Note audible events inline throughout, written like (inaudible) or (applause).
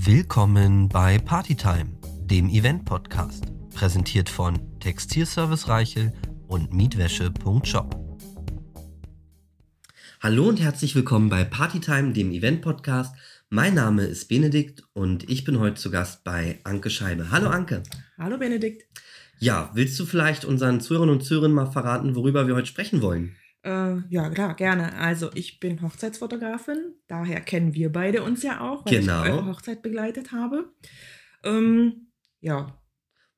Willkommen bei Partytime, dem Event-Podcast, präsentiert von Textilservice Reichel und Mietwäsche.shop. Hallo und herzlich willkommen bei Partytime, dem Event-Podcast. Mein Name ist Benedikt und ich bin heute zu Gast bei Anke Scheibe. Hallo Anke. Hallo Benedikt. Ja, willst du vielleicht unseren Zuhörern und Zuhörern mal verraten, worüber wir heute sprechen wollen? Äh, ja, klar, gerne. Also ich bin Hochzeitsfotografin, daher kennen wir beide uns ja auch, weil Genau. ich eure Hochzeit begleitet habe. Ähm, ja,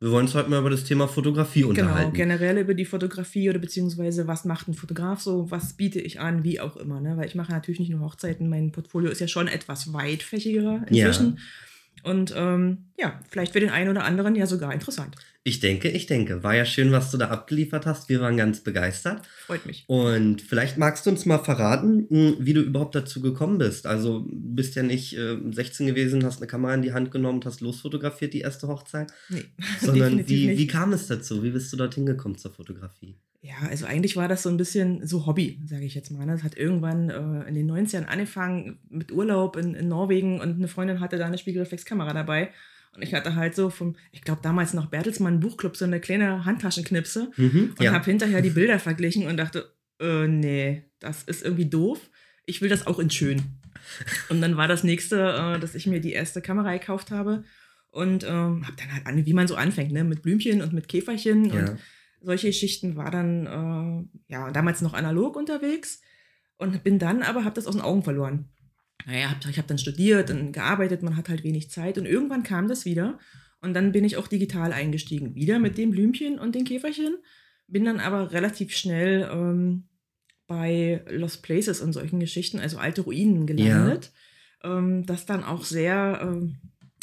Wir wollen uns heute mal über das Thema Fotografie genau, unterhalten. generell über die Fotografie oder beziehungsweise was macht ein Fotograf so, was biete ich an, wie auch immer, ne? Weil ich mache natürlich nicht nur Hochzeiten, mein Portfolio ist ja schon etwas weitfächiger inzwischen. Und ähm, ja, vielleicht für den einen oder anderen ja sogar interessant. Ich denke, ich denke. War ja schön, was du da abgeliefert hast. Wir waren ganz begeistert. Freut mich. Und vielleicht magst du uns mal verraten, mh, wie du überhaupt dazu gekommen bist. Also bist ja nicht äh, 16 gewesen, hast eine Kamera in die Hand genommen und hast losfotografiert, die erste Hochzeit. Nee, (laughs) Sondern wie, nicht. wie kam es dazu? Wie bist du dorthin gekommen zur Fotografie? Ja, also eigentlich war das so ein bisschen so Hobby, sage ich jetzt mal. ne? Das hat irgendwann äh, in den 90ern angefangen mit Urlaub in, in Norwegen und eine Freundin hatte da eine Spiegelreflexkamera dabei. Und ich hatte halt so vom, ich glaube damals noch Bertelsmann Buchclub, so eine kleine Handtaschenknipse Mhm, und habe hinterher die Bilder verglichen und dachte, äh, nee, das ist irgendwie doof. Ich will das auch in schön. Und dann war das nächste, äh, dass ich mir die erste Kamera gekauft habe und ähm, habe dann halt an, wie man so anfängt, ne, mit Blümchen und mit Käferchen und ja. Solche Geschichten war dann äh, ja damals noch analog unterwegs und bin dann aber habe das aus den Augen verloren. Naja, hab, ich habe dann studiert und gearbeitet, man hat halt wenig Zeit und irgendwann kam das wieder und dann bin ich auch digital eingestiegen, wieder mit den Blümchen und den Käferchen, bin dann aber relativ schnell ähm, bei Lost Places und solchen Geschichten, also alte Ruinen gelandet, ähm, das dann auch sehr ähm,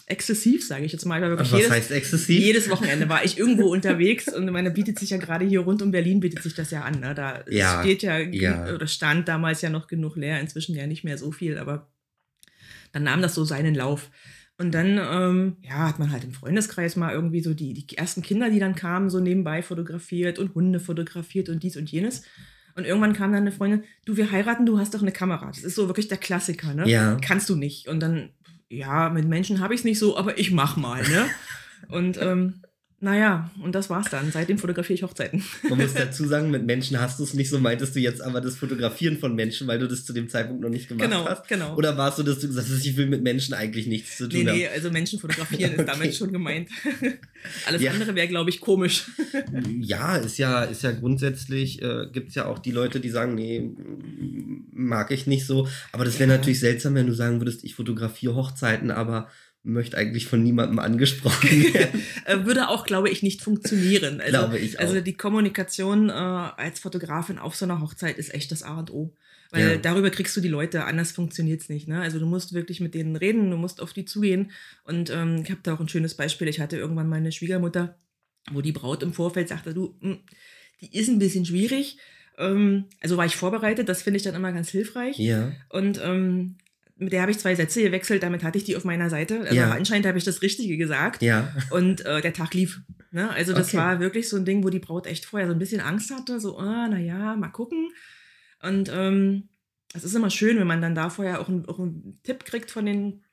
exzessiv, sage ich jetzt mal, weil wirklich Was jedes, heißt exzessiv? jedes Wochenende war ich irgendwo unterwegs und meine bietet sich ja gerade hier rund um Berlin bietet sich das ja an. Ne? Da Ja, steht ja, ja. oder stand damals ja noch genug leer, inzwischen ja nicht mehr so viel, aber dann nahm das so seinen Lauf. Und dann, ähm, ja, hat man halt im Freundeskreis mal irgendwie so die, die ersten Kinder, die dann kamen, so nebenbei fotografiert und Hunde fotografiert und dies und jenes. Und irgendwann kam dann eine Freundin, du, wir heiraten, du hast doch eine Kamera. Das ist so wirklich der Klassiker, ne? Ja. Kannst du nicht. Und dann, ja, mit Menschen habe ich es nicht so, aber ich mach mal, ne? (laughs) Und ähm, naja, und das war's dann. Seitdem fotografiere ich Hochzeiten. Man muss (laughs) dazu sagen, mit Menschen hast du es nicht so, meintest du jetzt aber das Fotografieren von Menschen, weil du das zu dem Zeitpunkt noch nicht gemacht Genau, hast? genau. Oder war es so, dass du gesagt hast, ich will mit Menschen eigentlich nichts zu tun Nee, haben? nee, also Menschen fotografieren (laughs) ist damit Okay. schon gemeint. (laughs) Alles Ja. andere wäre, glaube ich, komisch. Ja, ist ja, ist ja grundsätzlich, äh, gibt es ja auch die Leute, die sagen, nee, mag ich nicht so. Aber das wäre Ja. natürlich seltsam, wenn du sagen würdest, ich fotografiere Hochzeiten, aber möchte eigentlich von niemandem angesprochen (laughs) werden. Äh, Würde auch, glaube ich, nicht funktionieren. Also, Glaube ich auch. Also die Kommunikation äh, als Fotografin auf so einer Hochzeit ist echt das A und O. Weil Ja. darüber kriegst du die Leute, anders funktioniert es nicht. Ne? Also du musst wirklich mit denen reden, du musst auf die zugehen. Und ähm, ich habe da auch ein schönes Beispiel. Ich hatte irgendwann meine Schwiegermutter, wo die Braut im Vorfeld sagte, du, mh, die ist ein bisschen schwierig. Ähm, also war ich vorbereitet, das finde ich dann immer ganz hilfreich. ja. Und ähm, mit der habe ich zwei Sätze gewechselt, damit hatte ich die auf meiner Seite. Also Ja. anscheinend habe ich das Richtige gesagt. Ja. Und äh, der Tag lief. Ne? Also das Okay. war wirklich so ein Ding, wo die Braut echt vorher so ein bisschen Angst hatte, so, ah, naja, mal gucken. Und ähm, es ist immer schön, wenn man dann da vorher auch, ein, auch einen Tipp kriegt von den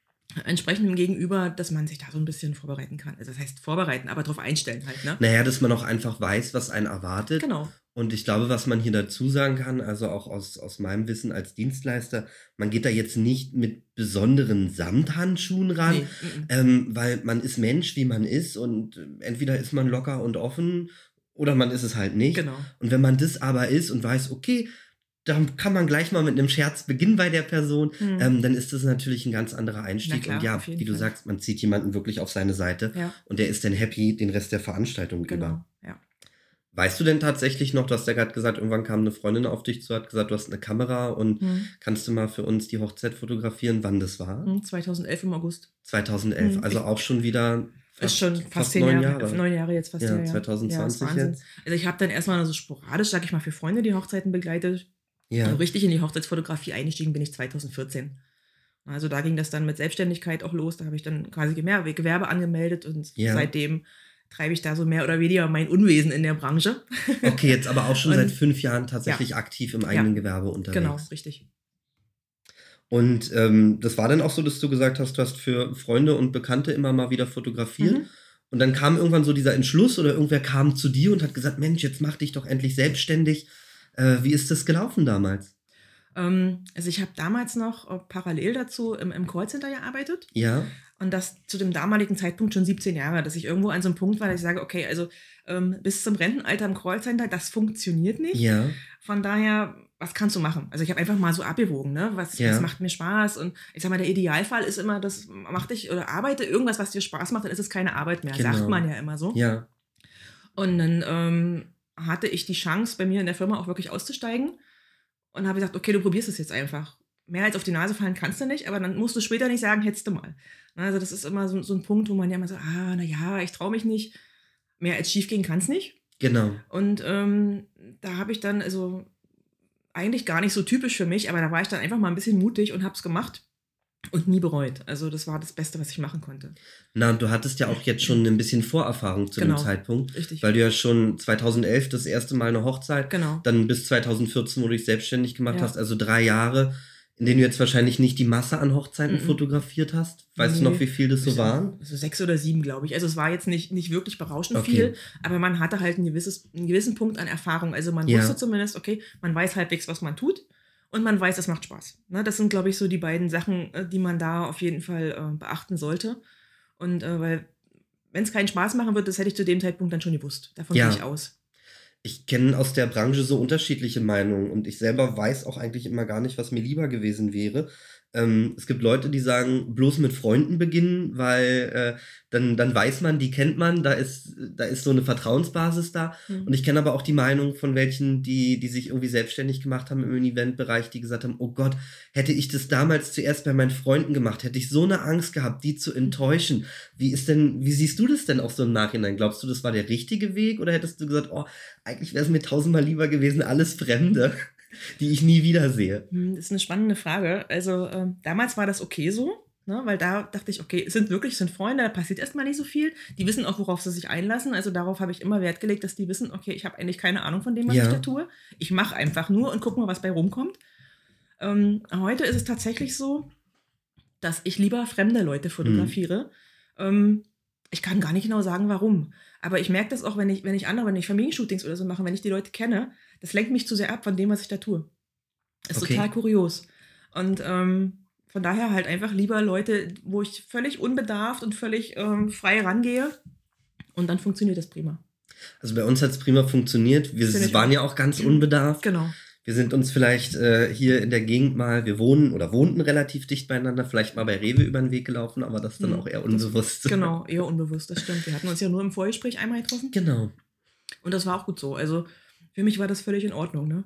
entsprechenden Gegenüber, dass man sich da so ein bisschen vorbereiten kann. Also das heißt vorbereiten, aber darauf einstellen halt. Ne? Naja, dass man auch einfach weiß, was einen erwartet. Genau. Und ich glaube, was man hier dazu sagen kann, also auch aus, aus meinem Wissen als Dienstleister, man geht da jetzt nicht mit besonderen Samthandschuhen ran, Nee, mm, mm. ähm, weil man ist Mensch, wie man ist und entweder ist man locker und offen oder man ist es halt nicht. Genau. Und wenn man das aber ist und weiß, okay, dann kann man gleich mal mit einem Scherz beginnen bei der Person, Hm. ähm, dann ist das natürlich ein ganz anderer Einstieg. Klar, und ja, wie du Fall. sagst, man zieht jemanden wirklich auf seine Seite Ja, und der ist dann happy den Rest der Veranstaltung über. genau. Ja. Weißt du denn tatsächlich noch, du hast ja gerade gesagt, irgendwann kam eine Freundin auf dich zu, hat gesagt, du hast eine Kamera und Hm. kannst du mal für uns die Hochzeit fotografieren, wann das war? Hm, 2011 im August. 2011, Hm, also ich- auch schon wieder ist schon fast, zehn neun Jahre, Jahre. neun Jahre jetzt fast Ja, her, 2020 ist Wahnsinn. jetzt. Also ich habe dann erstmal so sporadisch, sag ich mal, für Freunde die Hochzeiten begleitet. Ja. So richtig in die Hochzeitsfotografie eingestiegen bin ich 2014. Also da ging das dann mit Selbstständigkeit auch los. Da habe ich dann quasi Gewerbe angemeldet und Ja. seitdem treibe ich da so mehr oder weniger mein Unwesen in der Branche. (laughs) Okay, jetzt aber auch schon Und- seit fünf Jahren tatsächlich aktiv im eigenen Gewerbe unterwegs. Genau, richtig. Und ähm, das war dann auch so, dass du gesagt hast, du hast für Freunde und Bekannte immer mal wieder fotografiert. Mhm. Und dann kam irgendwann so dieser Entschluss oder irgendwer kam zu dir und hat gesagt, Mensch, jetzt mach dich doch endlich selbstständig. Äh, wie ist das gelaufen damals? Ähm, also ich habe damals noch äh, parallel dazu im, im Callcenter gearbeitet. Ja, Und das zu dem damaligen Zeitpunkt schon 17 Jahre, dass ich irgendwo an so einem Punkt war, dass ich sage, okay, also ähm, bis zum Rentenalter im Callcenter, das funktioniert nicht. ja, Von daher, was kannst du machen? Also ich habe einfach mal so abgewogen, ne? Was, Ja. was macht mir Spaß? Und ich sag mal, der Idealfall ist immer, das mach dich oder arbeite irgendwas, was dir Spaß macht, dann ist es keine Arbeit mehr. Genau. Sagt man ja immer so. ja, Und dann ähm, hatte ich die Chance, bei mir in der Firma auch wirklich auszusteigen und habe gesagt, okay, du probierst es jetzt einfach. Mehr als auf die Nase fallen kannst du nicht, aber dann musst du später nicht sagen, hättest du mal. Na, Also das ist immer so, so ein Punkt, wo man ja immer so, ah, naja, ich traue mich nicht. Mehr als schief gehen kann es nicht. genau. Und ähm, da habe ich dann, also eigentlich gar nicht so typisch für mich, aber da war ich dann einfach mal ein bisschen mutig und habe es gemacht und nie bereut. Also das war das Beste, was ich machen konnte. Na, und du hattest ja auch jetzt schon ein bisschen Vorerfahrung zu Genau. dem Zeitpunkt, Richtig. weil du ja schon 2011 das erste Mal eine Hochzeit, genau. dann bis 2014, wo du dich selbstständig gemacht Ja. hast, also drei Jahre, in denen du jetzt wahrscheinlich nicht die Masse an Hochzeiten Mhm. fotografiert hast. Weißt du Nee. noch, wie viel das so waren? Also sechs oder sieben, glaube ich. Also es war jetzt nicht, nicht wirklich berauschend Okay. viel, aber man hatte halt ein gewisses, einen gewissen Punkt an Erfahrung. Also man Ja. wusste zumindest, okay, man weiß halbwegs, was man tut und man weiß, es macht Spaß. Ne, das sind, glaube ich, so die beiden Sachen, äh, die man da auf jeden Fall äh, beachten sollte. Und äh, weil, wenn es keinen Spaß machen wird, das hätte ich zu dem Zeitpunkt dann schon gewusst. Davon Ja. gehe ich aus. Ich kenne aus der Branche so unterschiedliche Meinungen und ich selber weiß auch eigentlich immer gar nicht, was mir lieber gewesen wäre. Ähm, es gibt Leute, die sagen, bloß mit Freunden beginnen, weil äh, dann, dann weiß man, die kennt man, da ist, da ist so eine Vertrauensbasis da. Mhm. Und ich kenne aber auch die Meinung von welchen, die, die sich irgendwie selbstständig gemacht haben im Eventbereich, die gesagt haben, oh Gott, hätte ich das damals zuerst bei meinen Freunden gemacht, hätte ich so eine Angst gehabt, die zu enttäuschen. Wie ist denn, wie siehst du das denn auch so im Nachhinein? Glaubst du, das war der richtige Weg oder hättest du gesagt, oh, eigentlich wäre es mir tausendmal lieber gewesen, alles Fremde, die ich nie wiedersehe? Hm, Das ist eine spannende Frage. Also ähm, damals war das okay so, ne? weil da dachte ich, okay, es sind wirklich, es sind Freunde, da passiert erstmal nicht so viel. Die wissen auch, worauf sie sich einlassen. Also darauf habe ich immer Wert gelegt, dass die wissen, okay, ich habe eigentlich keine Ahnung von dem, was Ja. ich da tue. Ich mache einfach nur und gucke mal, was bei rumkommt. Ähm, heute ist es tatsächlich so, dass ich lieber fremde Leute fotografiere. Ähm, ich kann gar nicht genau sagen, warum. Aber ich merke das auch, wenn ich, wenn ich andere, wenn ich Familienshootings oder so mache, wenn ich die Leute kenne, das lenkt mich zu sehr ab von dem, was ich da tue. Ist Okay. total kurios. Und ähm, von daher halt einfach lieber Leute, wo ich völlig unbedarft und völlig ähm, frei rangehe. Und dann funktioniert das prima. Also bei uns hat es prima funktioniert. Wir waren ja auch ganz unbedarft. Genau. Wir sind uns vielleicht äh, hier in der Gegend mal, wir wohnen oder wohnten relativ dicht beieinander, vielleicht mal bei Rewe über den Weg gelaufen, aber das dann Hm, auch eher unbewusst. (laughs) Genau, eher unbewusst, das stimmt. Wir hatten uns ja nur im Vorgespräch einmal getroffen. Genau. Und das war auch gut so. Also für mich war das völlig in Ordnung, ne?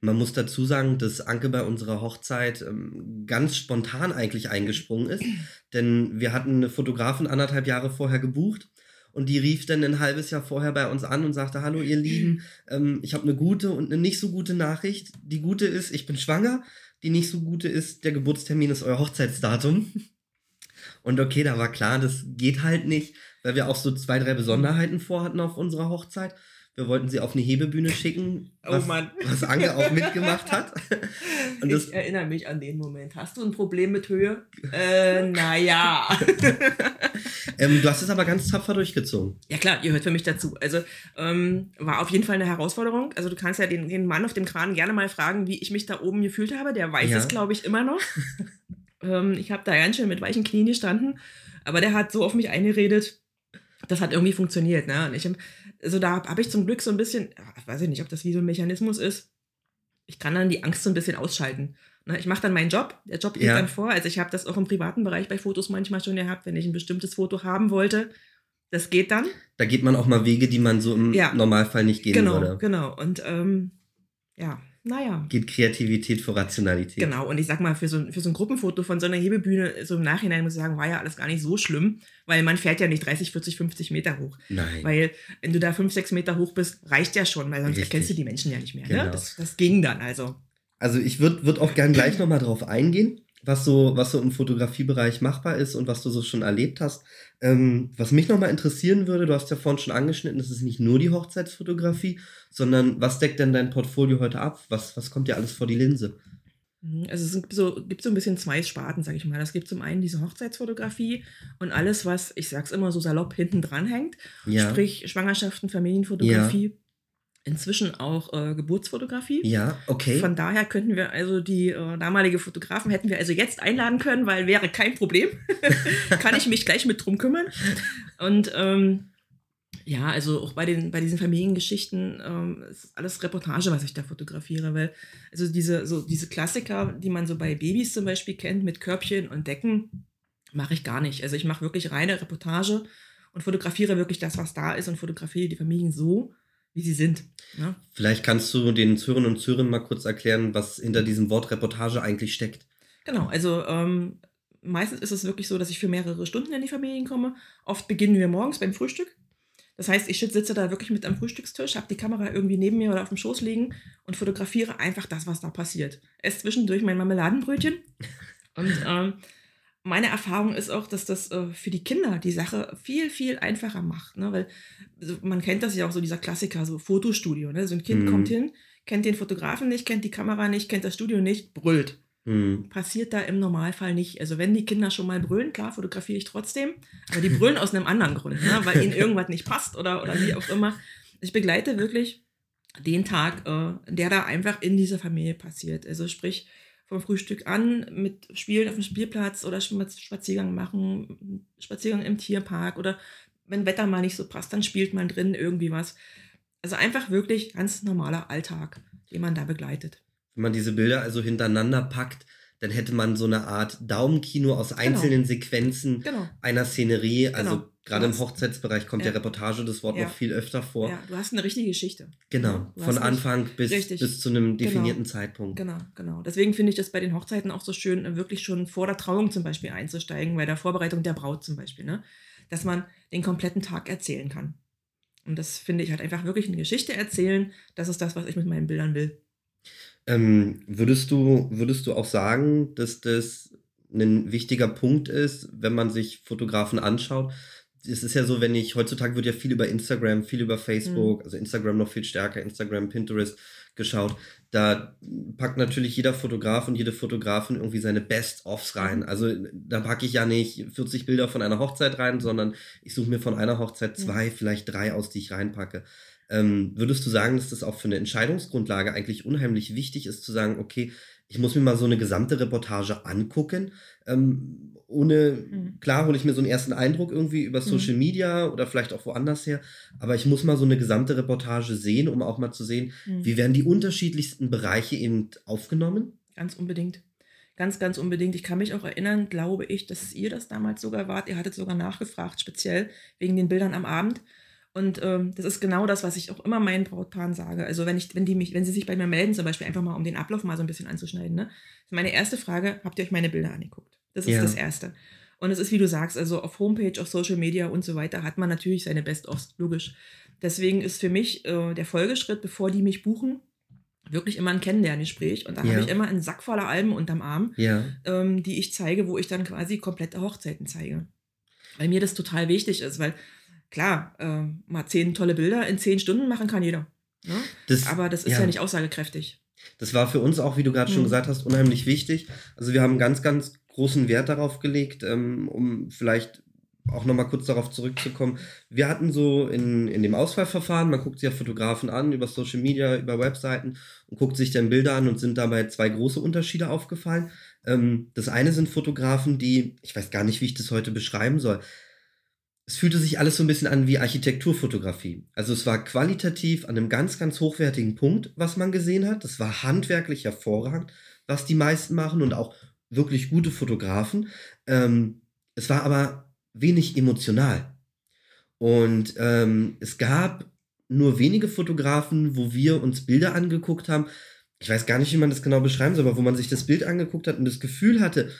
Man muss dazu sagen, dass Anke bei unserer Hochzeit ähm, ganz spontan eigentlich eingesprungen ist, denn wir hatten eine Fotografin anderthalb Jahre vorher gebucht und die rief dann ein halbes Jahr vorher bei uns an und sagte, hallo ihr Lieben, ähm, ich habe eine gute und eine nicht so gute Nachricht. Die gute ist, ich bin schwanger. Die nicht so gute ist, der Geburtstermin ist euer Hochzeitsdatum. Und okay, da war klar, das geht halt nicht, weil wir auch so zwei, drei Besonderheiten vorhatten auf unserer Hochzeit. Wir wollten sie auf eine Hebebühne schicken, Oh was, Mann. was Anke auch mitgemacht hat. (laughs) Und ich erinnere mich an den Moment. Hast du ein Problem mit Höhe? Äh, naja. (laughs) ähm, du hast es aber ganz tapfer durchgezogen. Ja klar, ihr hört für mich dazu. Also ähm, war auf jeden Fall eine Herausforderung. Also du kannst ja den, den Mann auf dem Kran gerne mal fragen, wie ich mich da oben gefühlt habe. Der weiß Ja. es, glaube ich, immer noch. ähm, ich habe da ganz schön mit weichen Knien gestanden. Aber der hat so auf mich eingeredet, das hat irgendwie funktioniert. Ne? Und ich, hab- also da habe ich zum Glück so ein bisschen, ja, weiß ich nicht, ob das wie so ein Mechanismus ist. Ich kann dann die Angst so ein bisschen ausschalten. Ne? Ich mache dann meinen Job, der Job geht Ja. dann vor. Also ich habe das auch im privaten Bereich bei Fotos manchmal schon gehabt, wenn ich ein bestimmtes Foto haben wollte. Das geht dann. Da geht man auch mal Wege, die man so im Ja. Normalfall nicht gehen genau, würde. genau. Und ähm, ja, naja. Geht Kreativität vor Rationalität. Genau, und ich sag mal, für so, ein- für so ein Gruppenfoto von so einer Hebebühne, so im Nachhinein muss ich sagen, war ja alles gar nicht so schlimm, weil man fährt ja nicht 30, 40, 50 Meter hoch. Nein. Weil, wenn du da 5, 6 Meter hoch bist, reicht ja schon, weil sonst Richtig. erkennst du die Menschen ja nicht mehr. Genau. Ne? Das, das ging dann also. Also ich würde würd auch gern gleich nochmal drauf eingehen, was so, was so im Fotografiebereich machbar ist und was du so schon erlebt hast. Ähm, was mich nochmal interessieren würde, du hast ja vorhin schon angeschnitten, es ist nicht nur die Hochzeitsfotografie, sondern was deckt denn dein Portfolio heute ab? Was, was kommt dir alles vor die Linse? Mhm, also es gibt so, gibt so ein bisschen zwei Sparten, sag ich mal. Es gibt zum einen diese Hochzeitsfotografie und alles, was, ich sag's immer so salopp, hinten dran hängt. Ja. Sprich Schwangerschaften, Familienfotografie. Ja. Inzwischen auch äh, Geburtsfotografie. Ja, okay. Von daher könnten wir also die äh, damalige Fotografen hätten wir also jetzt einladen können, weil wäre kein Problem. (laughs) Kann ich mich gleich mit drum kümmern. Und ähm, ja, also auch bei, den, bei diesen Familiengeschichten ähm, ist alles Reportage, was ich da fotografiere, weil also diese, so diese Klassiker, die man so bei Babys zum Beispiel kennt, mit Körbchen und Decken, mache ich gar nicht. Also ich mache wirklich reine Reportage und fotografiere wirklich das, was da ist und fotografiere die Familien so, wie sie sind. Ja? Vielleicht kannst du den Zürern und Zürern mal kurz erklären, was hinter diesem Wort Reportage eigentlich steckt. Genau, also ähm, meistens ist es wirklich so, dass ich für mehrere Stunden in die Familien komme. Oft beginnen wir morgens beim Frühstück das heißt, ich sitze da wirklich mit am Frühstückstisch, habe die Kamera irgendwie neben mir oder auf dem Schoß liegen und fotografiere einfach das, was da passiert. Esse zwischendurch mein Marmeladenbrötchen. (laughs) Und ähm, meine Erfahrung ist auch, dass das äh, für die Kinder die Sache viel, viel einfacher macht. Ne? Weil also, man kennt das ja auch so, dieser Klassiker, so Fotostudio. Ne? So ein Kind mhm. kommt hin, kennt den Fotografen nicht, kennt die Kamera nicht, kennt das Studio nicht, brüllt. Mhm. Passiert da im Normalfall nicht. Also wenn die Kinder schon mal brüllen, klar, fotografiere ich trotzdem, aber die brüllen aus einem anderen Grund, ne? weil ihnen irgendwas nicht passt oder, oder wie auch immer. Ich begleite wirklich den Tag, äh, der da einfach in dieser Familie passiert. Also sprich, vom Frühstück an mit Spielen auf dem Spielplatz oder Spaziergang machen, Spaziergang im Tierpark oder wenn Wetter mal nicht so passt, dann spielt man drin irgendwie was. Also einfach wirklich ganz normaler Alltag, den man da begleitet. Wenn man diese Bilder also hintereinander packt, dann hätte man so eine Art Daumenkino aus genau. einzelnen Sequenzen genau. einer Szenerie. Also genau. gerade im Hochzeitsbereich kommt ja. ja Reportage das Wort ja. noch viel öfter vor. Ja, du hast eine richtige Geschichte. Genau, von Anfang bis, bis zu einem genau. definierten Zeitpunkt. Genau, genau. Deswegen finde ich das bei den Hochzeiten auch so schön, wirklich schon vor der Trauung zum Beispiel einzusteigen, bei der Vorbereitung der Braut zum Beispiel, ne? dass man den kompletten Tag erzählen kann. Und das finde ich halt einfach wirklich eine Geschichte erzählen. Das ist das, was ich mit meinen Bildern will. Ähm, würdest du, würdest du auch sagen, dass das ein wichtiger Punkt ist, wenn man sich Fotografen anschaut? Es ist ja so, wenn ich, heutzutage wird ja viel über Instagram, viel über Facebook, mhm. also Instagram noch viel stärker, Instagram, Pinterest geschaut. Da packt natürlich jeder Fotograf und jede Fotografin irgendwie seine Best-ofs rein. Mhm. Also da packe ich ja nicht 40 Bilder von einer Hochzeit rein, sondern ich suche mir von einer Hochzeit zwei, mhm. vielleicht drei aus, die ich reinpacke. Ähm, würdest du sagen, dass das auch für eine Entscheidungsgrundlage eigentlich unheimlich wichtig ist, zu sagen, okay, ich muss mir mal so eine gesamte Reportage angucken. Ähm, ohne, mhm. klar hole ich mir so einen ersten Eindruck irgendwie über mhm. Social mhm. Media oder vielleicht auch woanders her, aber ich muss mal so eine gesamte Reportage sehen, um auch mal zu sehen, mhm. wie werden die unterschiedlichsten Bereiche eben aufgenommen. Ganz unbedingt. Ganz, ganz unbedingt. Ich kann mich auch erinnern, glaube ich, dass ihr das damals sogar wart. Ihr hattet sogar nachgefragt, speziell wegen den Bildern am Abend. Und ähm, das ist genau das, was ich auch immer meinen Brautpaaren sage. Also wenn ich, wenn die mich, wenn sie sich bei mir melden, zum Beispiel einfach mal, um den Ablauf mal so ein bisschen anzuschneiden, ne? Meine erste Frage, habt ihr euch meine Bilder angeguckt? Das ist ja. das Erste. Und es ist, wie du sagst, also auf Homepage, auf Social Media und so weiter hat man natürlich seine Best-ofs, logisch. Deswegen ist für mich äh, der Folgeschritt, bevor die mich buchen, wirklich immer ein Kennenlerngespräch. Und da ja. habe ich immer einen Sack voller Alben unterm Arm, ja. ähm, die ich zeige, wo ich dann quasi komplette Hochzeiten zeige. Weil mir das total wichtig ist, weil klar, äh, mal zehn tolle Bilder in zehn Stunden machen kann jeder. Ne? Das, Aber das ist ja. ja. nicht aussagekräftig. Das war für uns auch, wie du gerade hm. schon gesagt hast, unheimlich wichtig. Also wir haben ganz, ganz großen Wert darauf gelegt, ähm, um vielleicht auch nochmal kurz darauf zurückzukommen. Wir hatten so in, in dem Auswahlverfahren, man guckt sich ja Fotografen an über Social Media, über Webseiten und guckt sich dann Bilder an und sind dabei zwei große Unterschiede aufgefallen. Ähm, das eine sind Fotografen, die, ich weiß gar nicht, wie ich das heute beschreiben soll, es fühlte sich alles so ein bisschen an wie Architekturfotografie. Also es war qualitativ an einem ganz, ganz hochwertigen Punkt, was man gesehen hat. Das war handwerklich hervorragend, was die meisten machen und auch wirklich gute Fotografen. Ähm, es war aber wenig emotional. Und ähm, es gab nur wenige Fotografen, wo wir uns Bilder angeguckt haben. Ich weiß gar nicht, wie man das genau beschreiben soll, aber wo man sich das Bild angeguckt hat und das Gefühl hatte,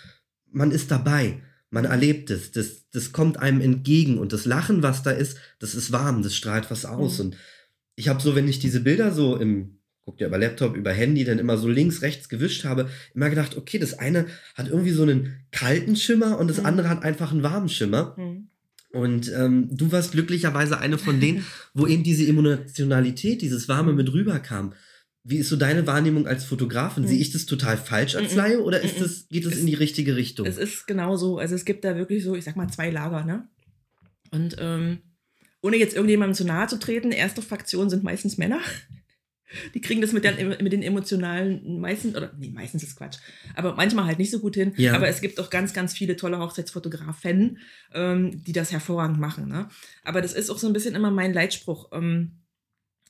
man ist dabei man erlebt es, das, das kommt einem entgegen und das Lachen, was da ist, das ist warm, das strahlt was aus. Mhm. Und ich habe so, wenn ich diese Bilder so im, guckt ja über Laptop, über Handy, dann immer so links, rechts gewischt habe, immer gedacht, okay, das eine hat irgendwie so einen kalten Schimmer und das mhm. andere hat einfach einen warmen Schimmer. Mhm. Und ähm, du warst glücklicherweise eine von denen, (laughs) wo eben diese Emotionalität, dieses Warme mit rüberkam. Wie ist so deine Wahrnehmung als Fotografin? Mhm. Sehe ich das total falsch als Mhm. Laie oder ist Mhm. das, geht es Es- in die richtige Richtung? Es ist genau so. Also es gibt da wirklich so, ich sag mal, zwei Lager, ne? Und ähm, ohne jetzt irgendjemandem zu nahe zu treten, erste Fraktion sind meistens Männer. (laughs) Die kriegen das mit, den, mit den emotionalen meistens, oder nee, meistens ist Quatsch, aber manchmal halt nicht so gut hin. Ja. Aber es gibt auch ganz, ganz viele tolle Hochzeitsfotografen, ähm, die das hervorragend machen. Ne? Aber das ist auch so ein bisschen immer mein Leitspruch. Ähm,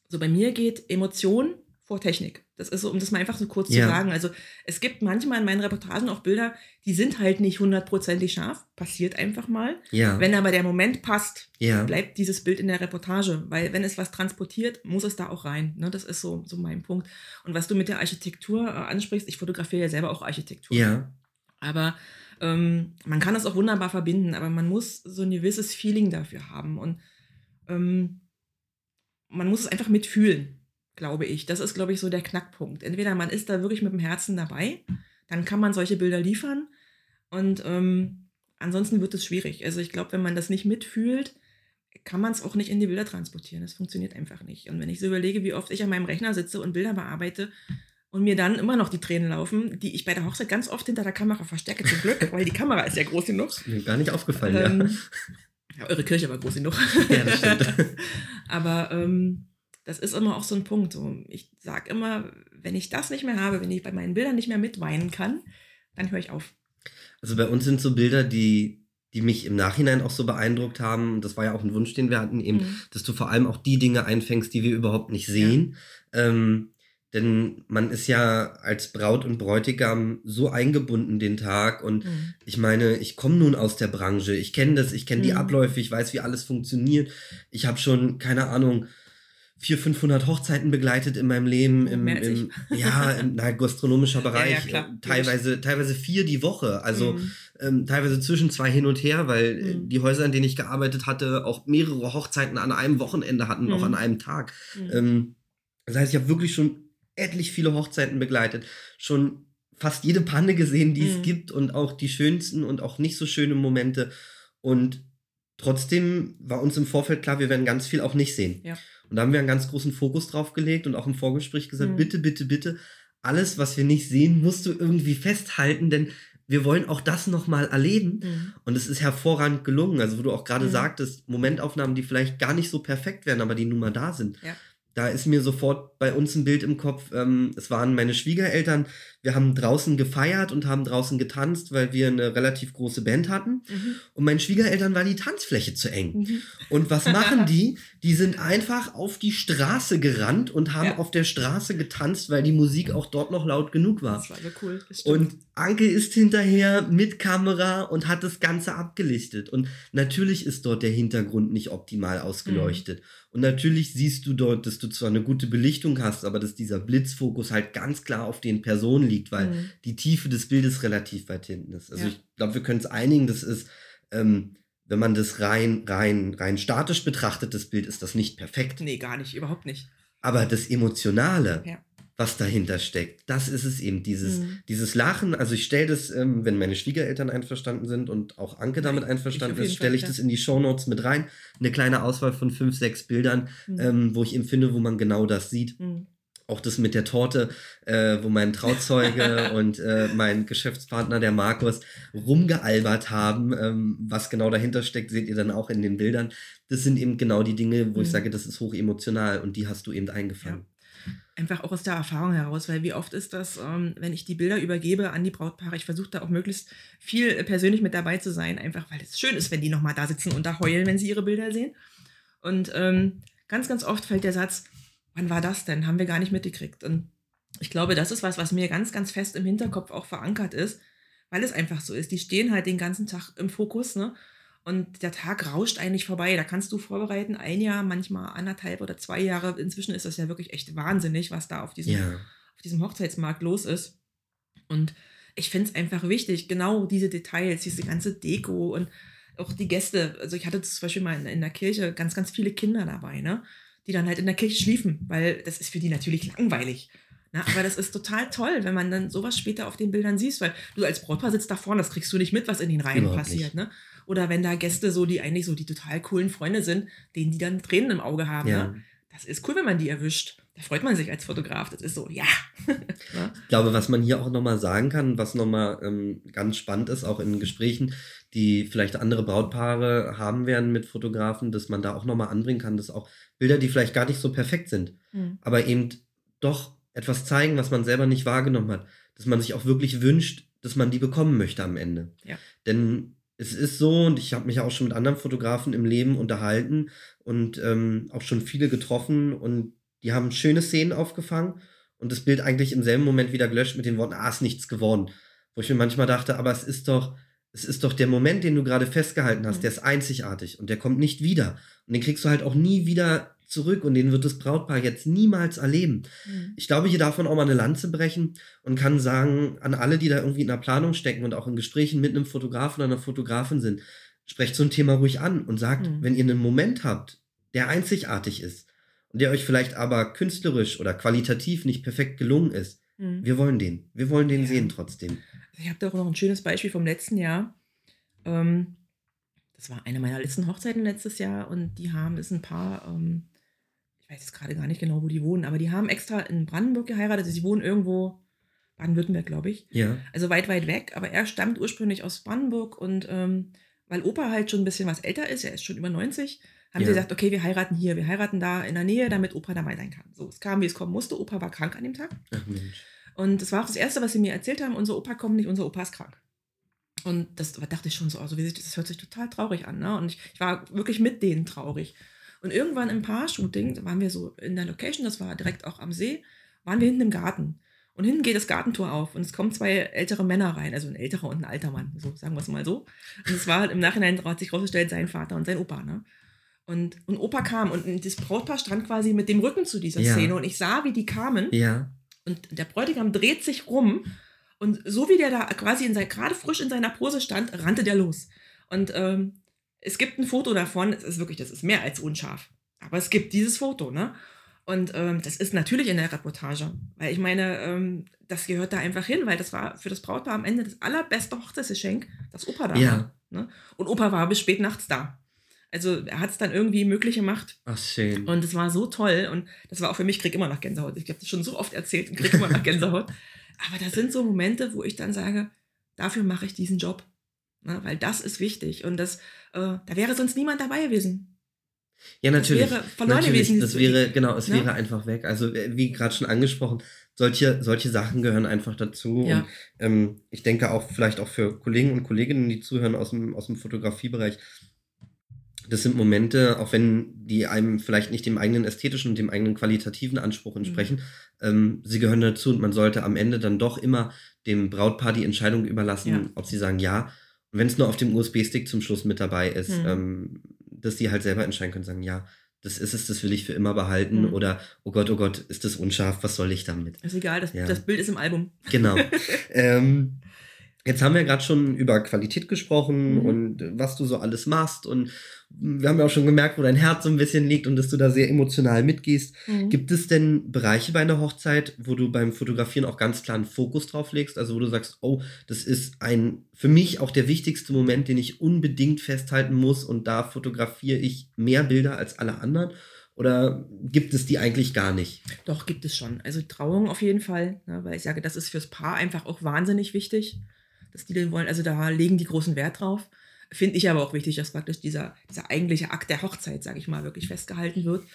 so bei mir geht Emotion vor Technik. Das ist so, um das mal einfach so kurz Ja. zu sagen. Also es gibt manchmal in meinen Reportagen auch Bilder, die sind halt nicht hundertprozentig scharf. Passiert einfach mal. ja, Wenn aber der Moment passt, ja, bleibt dieses Bild in der Reportage. Weil wenn es was transportiert, muss es da auch rein. Ne? Das ist so, so mein Punkt. Und was du mit der Architektur äh, ansprichst, ich fotografiere ja selber auch Architektur. ja, Aber ähm, man kann das auch wunderbar verbinden, aber man muss so ein gewisses Feeling dafür haben. Und ähm, man muss es einfach mitfühlen, glaube ich. Das ist, glaube ich, so der Knackpunkt. Entweder man ist da wirklich mit dem Herzen dabei, dann kann man solche Bilder liefern. Und ähm, ansonsten wird es schwierig. Also ich glaube, wenn man das nicht mitfühlt, kann man es auch nicht in die Bilder transportieren. Das funktioniert einfach nicht. Und wenn ich so überlege, wie oft ich an meinem Rechner sitze und Bilder bearbeite und mir dann immer noch die Tränen laufen, die ich bei der Hochzeit ganz oft hinter der Kamera verstecke, zum Glück, weil die Kamera ist ja groß genug. mir gar nicht aufgefallen, Ähm, ja, eure Kirche war groß genug. ja. ja, das stimmt. (laughs) Aber ähm, das ist immer auch so ein Punkt. So. Ich sage immer, wenn ich das nicht mehr habe, wenn ich bei meinen Bildern nicht mehr mitweinen kann, dann höre ich auf. Also bei uns sind so Bilder, die, die mich im Nachhinein auch so beeindruckt haben. Und Das war ja auch ein Wunsch, den wir hatten, eben, Mhm. dass du vor allem auch die Dinge einfängst, die wir überhaupt nicht sehen. Ähm, denn man ist ja als Braut und Bräutigam so eingebunden den Tag und Mhm. ich meine, ich komme nun aus der Branche, ich kenne das, ich kenne die Mhm. Abläufe, ich weiß, wie alles funktioniert. Ich habe schon, keine Ahnung, 400, 500 Hochzeiten begleitet in meinem Leben, im, im, (laughs) ja, im na, gastronomischer (laughs) Bereich, ja, klar, äh, teilweise, teilweise vier die Woche, also Mhm. ähm, teilweise zwischen zwei hin und her, weil äh, Mhm. die Häuser, in denen ich gearbeitet hatte, auch mehrere Hochzeiten an einem Wochenende hatten, auch Mhm. an einem Tag. Mhm. Ähm, das heißt, ich habe wirklich schon etlich viele Hochzeiten begleitet, schon fast jede Panne gesehen, die es Mhm. gibt und auch die schönsten und auch nicht so schöne Momente. Und trotzdem war uns im Vorfeld klar, wir werden ganz viel auch nicht sehen. Ja. Und da haben wir einen ganz großen Fokus drauf gelegt und auch im Vorgespräch gesagt, Mhm. bitte, bitte, bitte, alles, was wir nicht sehen, musst du irgendwie festhalten, denn wir wollen auch das nochmal erleben. Mhm. Und es ist hervorragend gelungen. Also, wo du auch gerade Mhm. sagtest, Momentaufnahmen, die vielleicht gar nicht so perfekt wären, aber die nun mal da sind. Ja. Da ist mir sofort bei uns ein Bild im Kopf. Ähm, es waren meine Schwiegereltern. Wir haben draußen gefeiert und haben draußen getanzt, weil wir eine relativ große Band hatten. Mhm. Und meinen Schwiegereltern war die Tanzfläche zu eng. Mhm. Und was (laughs) machen die? Die sind einfach auf die Straße gerannt und haben Ja. auf der Straße getanzt, weil die Musik auch dort noch laut genug war. Das war so cool. Und Anke ist hinterher mit Kamera und hat das Ganze abgelichtet. Und natürlich ist dort der Hintergrund nicht optimal ausgeleuchtet. Und natürlich siehst du dort, dass du zwar eine gute Belichtung hast, aber dass dieser Blitzfokus halt ganz klar auf den Personen liegt, weil Mhm. die Tiefe des Bildes relativ weit hinten ist. Also Ja. ich glaube, wir können es einigen, das ist, ähm, wenn man das rein, rein, rein statisch betrachtet, das Bild ist das nicht perfekt. Nee, gar nicht, überhaupt nicht. Aber das Emotionale, Ja. was dahinter steckt, das ist es eben. Dieses, Mhm. dieses Lachen, also ich stelle das, ähm, wenn meine Schwiegereltern einverstanden sind und auch Anke damit Ich einverstanden ist, stelle ich das in die Shownotes mit rein. Eine kleine Auswahl von fünf, sechs Bildern, Mhm. ähm, wo ich empfinde, wo man genau das sieht. Mhm. Auch das mit der Torte, äh, wo mein Trauzeuge (laughs) und äh, mein Geschäftspartner, der Markus, rumgealbert haben. Ähm, was genau dahinter steckt, seht ihr dann auch in den Bildern. Das sind eben genau die Dinge, wo ich Mhm. sage, das ist hoch emotional und die hast du eben eingefangen. Einfach auch aus der Erfahrung heraus, weil wie oft ist das, ähm, wenn ich die Bilder übergebe an die Brautpaare, ich versuche da auch möglichst viel äh, persönlich mit dabei zu sein, einfach weil es schön ist, wenn die nochmal da sitzen und da heulen, wenn sie ihre Bilder sehen. Und ähm, ganz, ganz oft fällt der Satz, wann war das denn? Haben wir gar nicht mitgekriegt. Und ich glaube, das ist was, was mir ganz, ganz fest im Hinterkopf auch verankert ist, weil es einfach so ist. Die stehen halt den ganzen Tag im Fokus, ne? Und der Tag rauscht eigentlich vorbei. Da kannst du vorbereiten, ein Jahr, manchmal anderthalb oder zwei Jahre. Inzwischen ist das ja wirklich echt wahnsinnig, was da auf diesem, Ja. auf diesem Hochzeitsmarkt los ist. Und ich finde es einfach wichtig, genau diese Details, diese ganze Deko und auch die Gäste. Also ich hatte zum Beispiel mal in, in der Kirche ganz, ganz viele Kinder dabei, ne? Die dann halt in der Kirche schliefen, weil das ist für die natürlich langweilig. Na, aber das ist total toll, wenn man dann sowas später auf den Bildern siehst, weil du als Brautpaar sitzt da vorne, das kriegst du nicht mit, was in den Reihen Überhaupt passiert. Ne? Oder wenn da Gäste so, die eigentlich so die total coolen Freunde sind, denen die dann Tränen im Auge haben. Ja. Ne? das ist cool, wenn man die erwischt. Da freut man sich als Fotograf. Das ist so, ja. ja. (laughs) Ich glaube, was man hier auch nochmal sagen kann, was nochmal ähm, ganz spannend ist, auch in Gesprächen, die vielleicht andere Brautpaare haben werden mit Fotografen, dass man da auch nochmal anbringen kann, dass auch Bilder, die vielleicht gar nicht so perfekt sind, mhm. aber eben doch etwas zeigen, was man selber nicht wahrgenommen hat, dass man sich auch wirklich wünscht, dass man die bekommen möchte am Ende. Ja. Denn es ist so, und ich habe mich auch schon mit anderen Fotografen im Leben unterhalten und ähm, auch schon viele getroffen und die haben schöne Szenen aufgefangen und das Bild eigentlich im selben Moment wieder gelöscht mit den Worten, ah, ist nichts geworden. Wo ich mir manchmal dachte, aber es ist doch, es ist doch der Moment, den du gerade festgehalten hast, mhm. der ist einzigartig und der kommt nicht wieder. Und den kriegst du halt auch nie wieder zurück und den wird das Brautpaar jetzt niemals erleben. Mhm. Ich glaube, hier darf man auch mal eine Lanze brechen und kann sagen, an alle, die da irgendwie in der Planung stecken und auch in Gesprächen mit einem Fotografen oder einer Fotografin sind, sprecht so ein Thema ruhig an und sagt, mhm. wenn ihr einen Moment habt, der einzigartig ist und der euch vielleicht aber künstlerisch oder qualitativ nicht perfekt gelungen ist, mhm. wir wollen den. Wir wollen den ja. sehen trotzdem. Ich habe da auch noch ein schönes Beispiel vom letzten Jahr. Ähm, das war eine meiner letzten Hochzeiten letztes Jahr und die haben, ist ein paar ähm, ich weiß jetzt gerade gar nicht genau, wo die wohnen, aber die haben extra in Brandenburg geheiratet. Also sie wohnen irgendwo, Baden-Württemberg, glaube ich. Ja. Also weit, weit weg. Aber er stammt ursprünglich aus Brandenburg und ähm, weil Opa halt schon ein bisschen was älter ist, er ist schon über 90, haben ja. sie gesagt, okay, wir heiraten hier, wir heiraten da in der Nähe, damit Opa dabei sein kann. So, es kam, wie es kommen musste. Opa war krank an dem Tag. Ach Mensch. Und das war auch das Erste, was sie mir erzählt haben, unser Opa kommt nicht, unser Opa ist krank. Und das dachte ich schon so, also wie sich, das hört sich total traurig an. Ne? Und ich, ich war wirklich mit denen traurig. Und irgendwann im Paar-Shooting, da waren wir so in der Location, das war direkt auch am See, waren wir hinten im Garten. Und hinten geht das Gartentor auf und es kommen zwei ältere Männer rein, also ein älterer und ein alter Mann, so sagen wir es mal so. Und es war im Nachhinein hat sich rausgestellt, sein Vater und sein Opa, ne? Und, und Opa kam und das Brautpaar stand quasi mit dem Rücken zu dieser ja. Szene und ich sah, wie die kamen. Ja. Und der Bräutigam dreht sich rum und so wie der da quasi in sein, gerade frisch in seiner Pose stand, rannte der los. Und ähm, es gibt ein Foto davon, es ist wirklich, das ist mehr als unscharf. Aber es gibt dieses Foto, ne? Und ähm, das ist natürlich in der Reportage. Weil ich meine, ähm, das gehört da einfach hin, weil das war für das Brautpaar am Ende das allerbeste Hochzeitsgeschenk, das Opa da ja. war. Ne? Und Opa war bis spät nachts da. Also er hat es dann irgendwie möglich gemacht. Ach, schön. Und es war so toll. Und das war auch für mich, ich krieg immer noch Gänsehaut. Ich habe das schon so oft erzählt und krieg immer noch (laughs) Gänsehaut. Aber das sind so Momente, wo ich dann sage, dafür mache ich diesen Job. Ne? Weil das ist wichtig. Und das, äh, da wäre sonst niemand dabei gewesen. Ja, natürlich. Das wäre verloren natürlich, gewesen. Das wäre, genau, es ja? wäre einfach weg. Also, äh, wie gerade schon angesprochen, solche, solche Sachen gehören einfach dazu. Ja. Und ähm, ich denke auch vielleicht auch für Kollegen und Kolleginnen, die zuhören aus dem, aus dem Fotografiebereich, das sind Momente, auch wenn die einem vielleicht nicht dem eigenen ästhetischen und dem eigenen qualitativen Anspruch mhm. entsprechen, mhm. ähm, sie gehören dazu und man sollte am Ende dann doch immer dem Brautpaar die Entscheidung überlassen, ja. ob sie sagen, ja, wenn es nur auf dem USB-Stick zum Schluss mit dabei ist, mhm. ähm, dass die halt selber entscheiden können, sagen, ja, das ist es, das will ich für immer behalten mhm. oder oh Gott, oh Gott, ist das unscharf, was soll ich damit? Ist egal, das, ja. das Bild ist im Album. Genau. (laughs) ähm, Jetzt haben wir gerade schon über Qualität gesprochen mhm. und was du so alles machst und wir haben ja auch schon gemerkt, wo dein Herz so ein bisschen liegt und dass du da sehr emotional mitgehst. Mhm. Gibt es denn Bereiche bei einer Hochzeit, wo du beim Fotografieren auch ganz klar einen Fokus drauf legst? Also wo du sagst, oh, das ist ein für mich auch der wichtigste Moment, den ich unbedingt festhalten muss und da fotografiere ich mehr Bilder als alle anderen? Oder gibt es die eigentlich gar nicht? Doch, gibt es schon. Also Trauung auf jeden Fall, ne, weil ich sage, das ist fürs Paar einfach auch wahnsinnig wichtig, dass die den wollen. Also da legen die großen Wert drauf. Finde ich aber auch wichtig, dass praktisch dieser, dieser eigentliche Akt der Hochzeit, sage ich mal, wirklich festgehalten wird.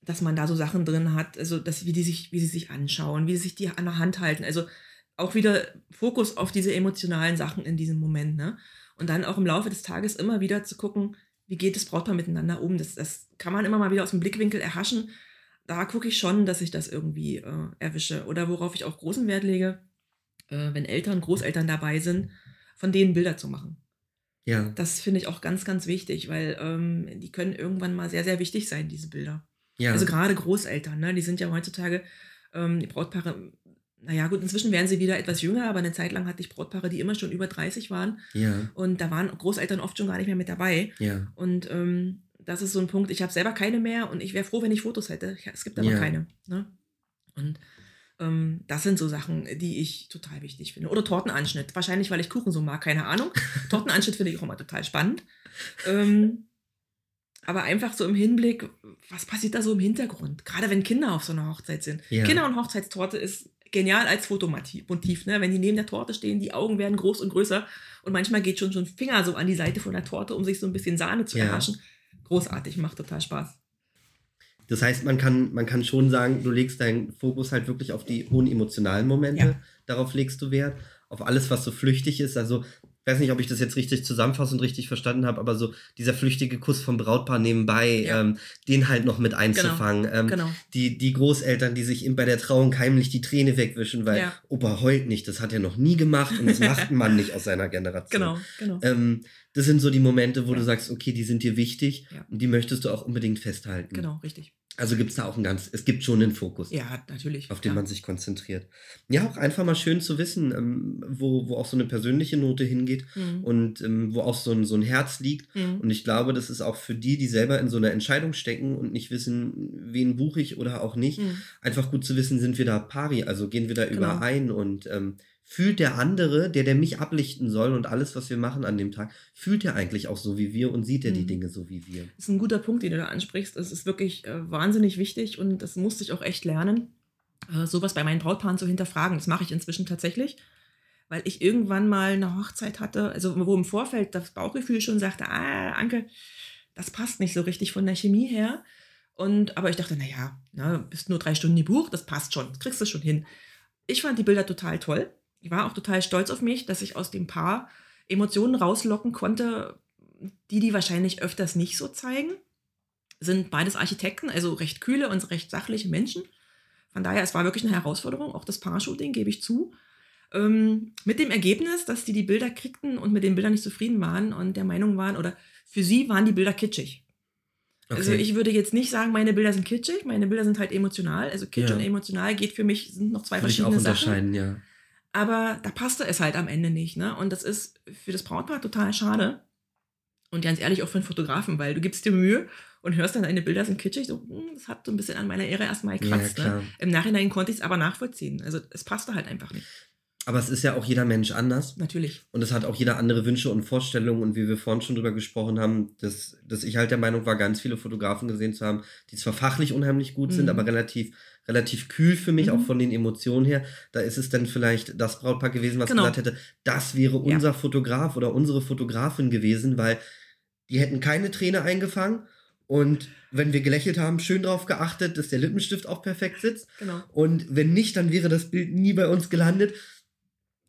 Dass man da so Sachen drin hat, also dass, wie, die sich, wie sie sich anschauen, wie sie sich die an der Hand halten. Also auch wieder Fokus auf diese emotionalen Sachen in diesem Moment. Ne? Und dann auch im Laufe des Tages immer wieder zu gucken, wie geht das Brautpaar miteinander um. Das, das kann man immer mal wieder aus dem Blickwinkel erhaschen. Da gucke ich schon, dass ich das irgendwie äh, erwische. Oder worauf ich auch großen Wert lege, äh, wenn Eltern, Großeltern dabei sind, von denen Bilder zu machen. Ja. Das finde ich auch ganz, ganz wichtig, weil ähm, die können irgendwann mal sehr, sehr wichtig sein, diese Bilder. Ja. Also gerade Großeltern, ne? die sind ja heutzutage, ähm, die Brautpaare, naja gut, inzwischen werden sie wieder etwas jünger, aber eine Zeit lang hatte ich Brautpaare, die immer schon über 30 waren. Ja. Und da waren Großeltern oft schon gar nicht mehr mit dabei. Ja. Und ähm, das ist so ein Punkt, ich habe selber keine mehr und ich wäre froh, wenn ich Fotos hätte. Es gibt aber ja. keine. Ne? Und das sind so Sachen, die ich total wichtig finde. Oder Tortenanschnitt. Wahrscheinlich, weil ich Kuchen so mag, keine Ahnung. (laughs) Tortenanschnitt finde ich auch immer total spannend. Ähm, aber einfach so im Hinblick, was passiert da so im Hintergrund? Gerade wenn Kinder auf so einer Hochzeit sind. Ja. Kinder- und Hochzeitstorte ist genial als Fotomotiv. Ne? Wenn die neben der Torte stehen, die Augen werden groß und größer und manchmal geht schon so ein Finger so an die Seite von der Torte, um sich so ein bisschen Sahne zu ja. erhaschen. Großartig, macht total Spaß. Das heißt, man kann, man kann schon sagen, du legst deinen Fokus halt wirklich auf die hohen emotionalen Momente. Ja. Darauf legst du Wert. Auf alles, was so flüchtig ist. Also weiß nicht, ob ich das jetzt richtig zusammenfasse und richtig verstanden habe, aber so dieser flüchtige Kuss vom Brautpaar nebenbei, ja. ähm, den halt noch mit einzufangen. Genau. Ähm, genau. Die, die Großeltern, die sich bei der Trauung heimlich die Träne wegwischen, weil ja. Opa heult nicht, das hat er noch nie gemacht und das (laughs) macht ein Mann nicht aus seiner Generation. Genau, genau. Ähm, das sind so die Momente, wo ja. du sagst, okay, die sind dir wichtig und die möchtest du auch unbedingt festhalten. Genau, richtig. Also gibt es da auch ein ganz, es gibt schon einen Fokus. Ja, natürlich. Auf den ja. man sich konzentriert. Ja, auch einfach mal schön zu wissen, ähm, wo, wo auch so eine persönliche Note hingeht mhm. und ähm, wo auch so ein, so ein Herz liegt. Mhm. Und ich glaube, das ist auch für die, die selber in so einer Entscheidung stecken und nicht wissen, wen buche ich oder auch nicht, mhm. einfach gut zu wissen, sind wir da pari, also gehen wir da genau. überein und ähm, fühlt der andere, der, der mich ablichten soll und alles, was wir machen an dem Tag, fühlt er eigentlich auch so wie wir und sieht er die mhm. Dinge so wie wir. Das ist ein guter Punkt, den du da ansprichst. Das ist wirklich äh, wahnsinnig wichtig und das musste ich auch echt lernen, äh, sowas bei meinen Brautpaaren zu hinterfragen. Das mache ich inzwischen tatsächlich, weil ich irgendwann mal eine Hochzeit hatte, also wo im Vorfeld das Bauchgefühl schon sagte, ah, Anke, das passt nicht so richtig von der Chemie her. Und, aber ich dachte, naja, na, bist nur drei Stunden gebucht, das passt schon, das kriegst du schon hin. Ich fand die Bilder total toll ich war auch total stolz auf mich, dass ich aus dem Paar Emotionen rauslocken konnte, die die wahrscheinlich öfters nicht so zeigen. Sind beides Architekten, also recht kühle und recht sachliche Menschen. Von daher, es war wirklich eine Herausforderung, auch das Paar-Shooting, gebe ich zu. Ähm, mit dem Ergebnis, dass die die Bilder kriegten und mit den Bildern nicht zufrieden waren und der Meinung waren, oder für sie waren die Bilder kitschig. Also okay. Also ich würde jetzt nicht sagen, meine Bilder sind kitschig, meine Bilder sind halt emotional. Also kitsch ja. und emotional geht für mich, sind noch zwei Kann verschiedene ich auch unterscheiden, Sachen. Ja. Aber da passte es halt am Ende nicht. Ne? Und das ist für das Brautpaar total schade. Und ganz ehrlich auch für einen Fotografen, weil du gibst dir Mühe und hörst dann, deine Bilder sind kitschig. So, hm, das hat so ein bisschen an meiner Ehre erstmal gekratzt. Ja, ne? Im Nachhinein konnte ich es aber nachvollziehen. Also es passte halt einfach nicht. Aber es ist ja auch jeder Mensch anders. Natürlich. Und es hat auch jeder andere Wünsche und Vorstellungen. Und wie wir vorhin schon drüber gesprochen haben, dass, dass ich halt der Meinung war, ganz viele Fotografen gesehen zu haben, die zwar fachlich unheimlich gut mhm. sind, aber relativ relativ kühl für mich, mhm. auch von den Emotionen her. Da ist es dann vielleicht das Brautpaar gewesen, was genau. gesagt hätte, das wäre unser ja. Fotograf oder unsere Fotografin gewesen, weil die hätten keine Träne eingefangen. Und wenn wir gelächelt haben, schön darauf geachtet, dass der Lippenstift auch perfekt sitzt. Genau. Und wenn nicht, dann wäre das Bild nie bei uns gelandet.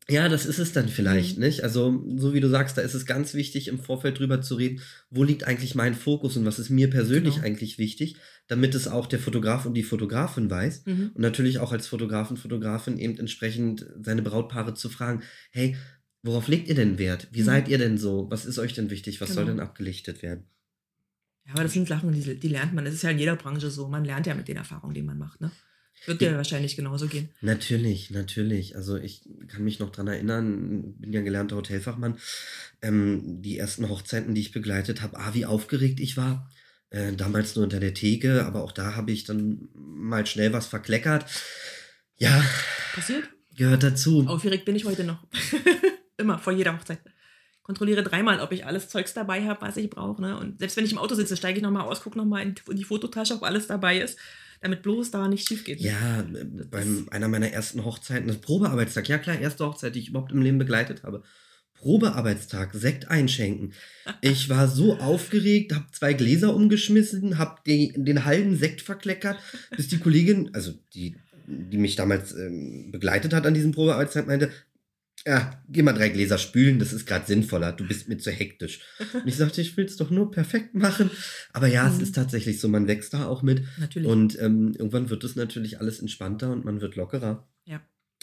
Ja, das ist es dann vielleicht, mhm. nicht? Also, so wie du sagst, da ist es ganz wichtig, im Vorfeld drüber zu reden, wo liegt eigentlich mein Fokus und was ist mir persönlich genau. eigentlich wichtig, damit es auch der Fotograf und die Fotografin weiß. Mhm. Und natürlich auch als Fotografen, Fotografin eben entsprechend seine Brautpaare zu fragen, hey, worauf legt ihr denn Wert? Wie mhm. seid ihr denn so? Was ist euch denn wichtig? Was genau. soll denn abgelichtet werden? Ja, aber das sind Sachen, die, die lernt man. Das ist ja in jeder Branche so. Man lernt ja mit den Erfahrungen, die man macht, ne? Wird dir wahrscheinlich genauso gehen. Natürlich, natürlich. Also ich kann mich noch daran erinnern, bin ja gelernter Hotelfachmann. Ähm, die ersten Hochzeiten, die ich begleitet habe, ah, wie aufgeregt ich war. Äh, damals nur unter der Theke, aber auch da habe ich dann mal schnell was verkleckert. Ja. Passiert? Gehört dazu. Aufgeregt bin ich heute noch. (laughs) Immer, vor jeder Hochzeit. Kontrolliere dreimal, ob ich alles Zeugs dabei habe, was ich brauche. Ne? Und selbst wenn ich im Auto sitze, steige ich nochmal aus, gucke nochmal in die Fototasche, ob alles dabei ist damit bloß da nicht schief geht. Ja, bei einer meiner ersten Hochzeiten, das Probearbeitstag, ja klar, erste Hochzeit, die ich überhaupt im Leben begleitet habe. Probearbeitstag, Sekt einschenken. Ich war so aufgeregt, habe zwei Gläser umgeschmissen, habe den, den halben Sekt verkleckert, bis die Kollegin, also die, die mich damals ähm, begleitet hat an diesem Probearbeitstag, meinte, ja, geh mal drei Gläser spülen, das ist gerade sinnvoller, du bist mir zu hektisch. Und ich sagte, ich will es doch nur perfekt machen. Aber ja, mhm. es ist tatsächlich so, man wächst da auch mit. Natürlich. Und ähm, irgendwann wird es natürlich alles entspannter und man wird lockerer.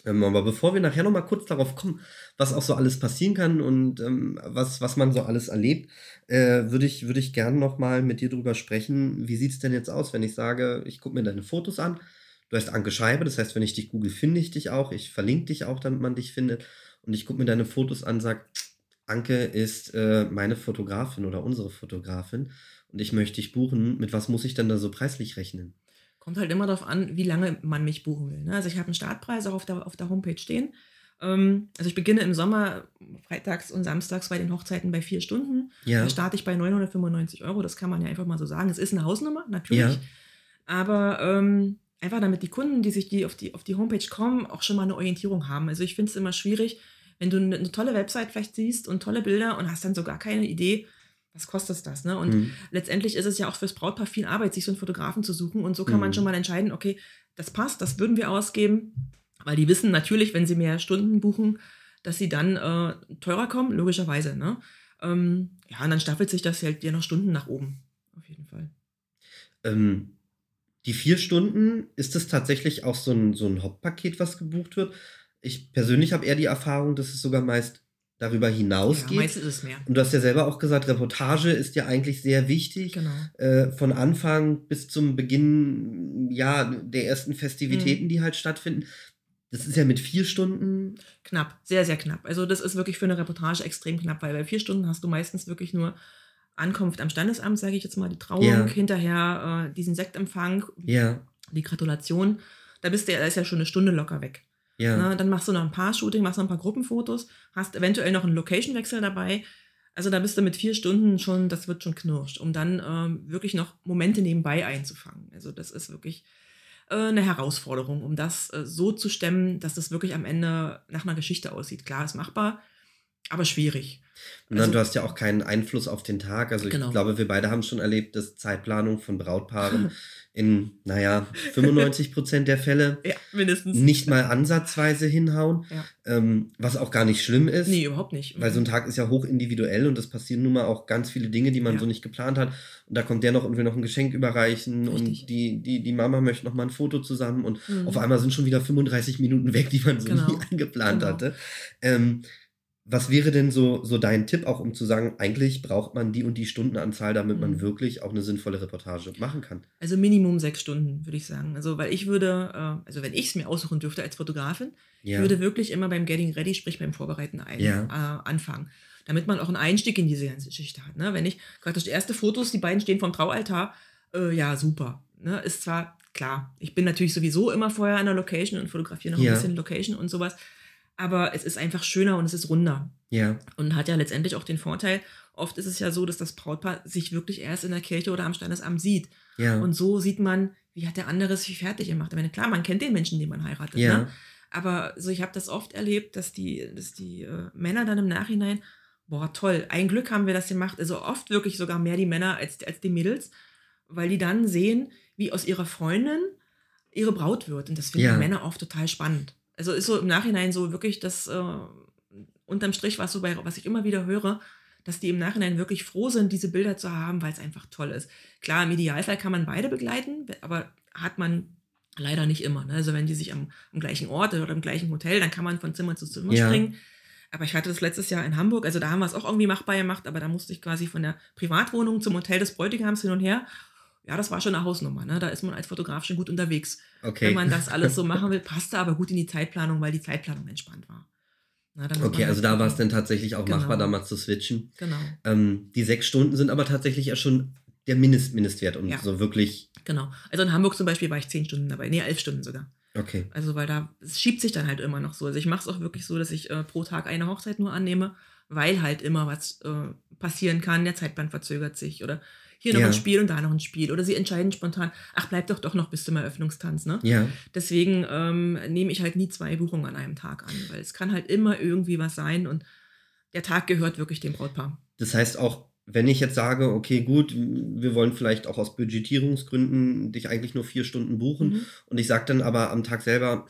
Ähm, aber bevor wir nachher nochmal kurz darauf kommen, was auch so alles passieren kann und ähm, was, was man so alles erlebt, äh, würde ich, würd ich gerne nochmal mit dir drüber sprechen. Wie sieht es denn jetzt aus, wenn ich sage, ich gucke mir deine Fotos an, du heißt Anke Scheibe, das heißt, wenn ich dich google, finde ich dich auch, ich verlinke dich auch, damit man dich findet. Und ich gucke mir deine Fotos an, sage, Anke ist äh, meine Fotografin oder unsere Fotografin. Und ich möchte dich buchen, mit was muss ich denn da so preislich rechnen? Kommt halt immer darauf an, wie lange man mich buchen will. Ne? Also ich habe einen Startpreis auch auf der, auf der Homepage stehen. Ähm, also ich beginne im Sommer freitags und samstags bei den Hochzeiten bei vier Stunden. Ja. Da starte ich bei 995 Euro. Das kann man ja einfach mal so sagen. Es ist eine Hausnummer, natürlich. Ja. Aber ähm, einfach damit die Kunden, die sich die auf, die auf die Homepage kommen, auch schon mal eine Orientierung haben. Also ich finde es immer schwierig, wenn du eine, eine tolle Website vielleicht siehst und tolle Bilder und hast dann so gar keine Idee, was kostet das? Ne? Und Mhm. letztendlich ist es ja auch fürs Brautpaar viel Arbeit, sich so einen Fotografen zu suchen. Und so kann man Mhm. schon mal entscheiden, okay, das passt, das würden wir ausgeben. Weil die wissen natürlich, wenn sie mehr Stunden buchen, dass sie dann äh, teurer kommen, logischerweise. Ne? Ähm, ja, und dann staffelt sich das halt dir noch Stunden nach oben. Auf jeden Fall. Ähm, die vier Stunden, ist das tatsächlich auch so ein, so ein Hauptpaket, was gebucht wird? Ich persönlich habe eher die Erfahrung, dass es sogar meist darüber Ja, hinausgeht. meistens ist es mehr. Und du hast ja selber auch gesagt, Reportage ist ja eigentlich sehr wichtig. Genau. Äh, von Anfang bis zum Beginn ja, der ersten Festivitäten, Mhm. die halt stattfinden. Das ist ja mit vier Stunden. Knapp, sehr, sehr knapp. Also das ist wirklich für eine Reportage extrem knapp, weil bei vier Stunden hast du meistens wirklich nur Ankunft am Standesamt, sage ich jetzt mal, die Trauung, Ja. hinterher äh, diesen Sektempfang, Ja, die Gratulation. Da bist du ja, da ist ja schon eine Stunde locker weg. Ja. Ne? Dann machst du noch ein paar Shooting, machst noch ein paar Gruppenfotos, hast eventuell noch einen Location-Wechsel dabei. Also da bist du mit vier Stunden schon, das wird schon knirscht, um dann ähm, wirklich noch Momente nebenbei einzufangen. Also das ist wirklich äh, eine Herausforderung, um das äh, so zu stemmen, dass das wirklich am Ende nach einer Geschichte aussieht. Klar, ist machbar, aber schwierig. Und dann, Also- du hast ja auch keinen Einfluss auf den Tag. Also ich Genau. glaube, wir beide haben schon erlebt, dass Zeitplanung von Brautpaaren (laughs) in, naja, 95 Prozent der Fälle (laughs) Ja, mindestens. nicht mal ansatzweise hinhauen. Ja. Ähm, was auch gar nicht schlimm ist. Nee, überhaupt nicht. Weil so ein Tag ist ja hoch individuell und es passieren nun mal auch ganz viele Dinge, die man Ja. so nicht geplant hat. Und da kommt der noch und will noch ein Geschenk überreichen Richtig. und die, die, die Mama möchte noch mal ein Foto zusammen und Mhm. auf einmal sind schon wieder 35 Minuten weg, die man so Genau. nie (laughs) eingeplant Genau. hatte. Ähm, was wäre denn so, so dein Tipp, auch um zu sagen, eigentlich braucht man die und die Stundenanzahl, damit man Mhm. wirklich auch eine sinnvolle Reportage machen kann? Also Minimum sechs Stunden, würde ich sagen. Also, weil ich würde, äh, also wenn ich es mir aussuchen dürfte als Fotografin, Ja. Ich würde wirklich immer beim Getting Ready, sprich beim Vorbereiten ein, Ja. äh, anfangen. Damit man auch einen Einstieg in diese ganze Geschichte hat. Ne? Wenn ich praktisch die erste Fotos, die beiden stehen vom Traualtar, äh, ja, super. Ne? Ist zwar klar, ich bin natürlich sowieso immer vorher an der Location und fotografiere noch Ja. ein bisschen Location und sowas. Aber es ist einfach schöner und es ist runder. ja. Und hat ja letztendlich auch den Vorteil, oft ist es ja so, dass das Brautpaar sich wirklich erst in der Kirche oder am Standesamt sieht. Ja. Und so sieht man, wie hat der andere sich fertig gemacht. Ich meine, klar, man kennt den Menschen, den man heiratet. Ja. Ne? Aber so, ich habe das oft erlebt, dass die, dass die äh, Männer dann im Nachhinein, boah, toll, ein Glück haben wir das gemacht. Also oft wirklich sogar mehr die Männer als, als die Mädels, weil die dann sehen, wie aus ihrer Freundin ihre Braut wird. Und das finden Ja. die Männer oft total spannend. Also ist so im Nachhinein so wirklich das, äh, unterm Strich, was, so bei, was ich immer wieder höre, dass die im Nachhinein wirklich froh sind, diese Bilder zu haben, weil es einfach toll ist. Klar, im Idealfall kann man beide begleiten, aber hat man leider nicht immer. Ne? Also wenn die sich am, am gleichen Ort oder im gleichen Hotel, dann kann man von Zimmer zu Zimmer Ja. springen. Aber ich hatte das letztes Jahr in Hamburg, also da haben wir es auch irgendwie machbar gemacht, aber da musste ich quasi von der Privatwohnung zum Hotel des Bräutigams hin und her. Ja, das war schon eine Hausnummer. Ne? Da ist man als Fotograf schon gut unterwegs. Okay. Wenn man das alles so (laughs) machen will, passte aber gut in die Zeitplanung, weil die Zeitplanung entspannt war. Na, okay, man also halt da war es dann tatsächlich auch Genau. machbar, da mal zu switchen. Genau, Ähm, die sechs Stunden sind aber tatsächlich ja schon der Mindest Mindestwert und Ja. so wirklich. genau. Also in Hamburg zum Beispiel war ich zehn Stunden dabei. Nee, elf Stunden sogar. Okay. Also, weil da, es schiebt sich dann halt immer noch so. Also, ich mache es auch wirklich so, dass ich äh, pro Tag eine Hochzeit nur annehme, weil halt immer was äh, passieren kann. Der Zeitplan verzögert sich oder hier noch Ja. ein Spiel und da noch ein Spiel. Oder sie entscheiden spontan, ach, bleib doch doch noch bis zum Eröffnungstanz, ne? Ja. Deswegen ähm, nehme ich halt nie zwei Buchungen an einem Tag an, weil es kann halt immer irgendwie was sein und der Tag gehört wirklich dem Brautpaar. Das heißt auch, wenn ich jetzt sage, okay, gut, wir wollen vielleicht auch aus Budgetierungsgründen dich eigentlich nur vier Stunden buchen Mhm. und ich sage dann aber am Tag selber,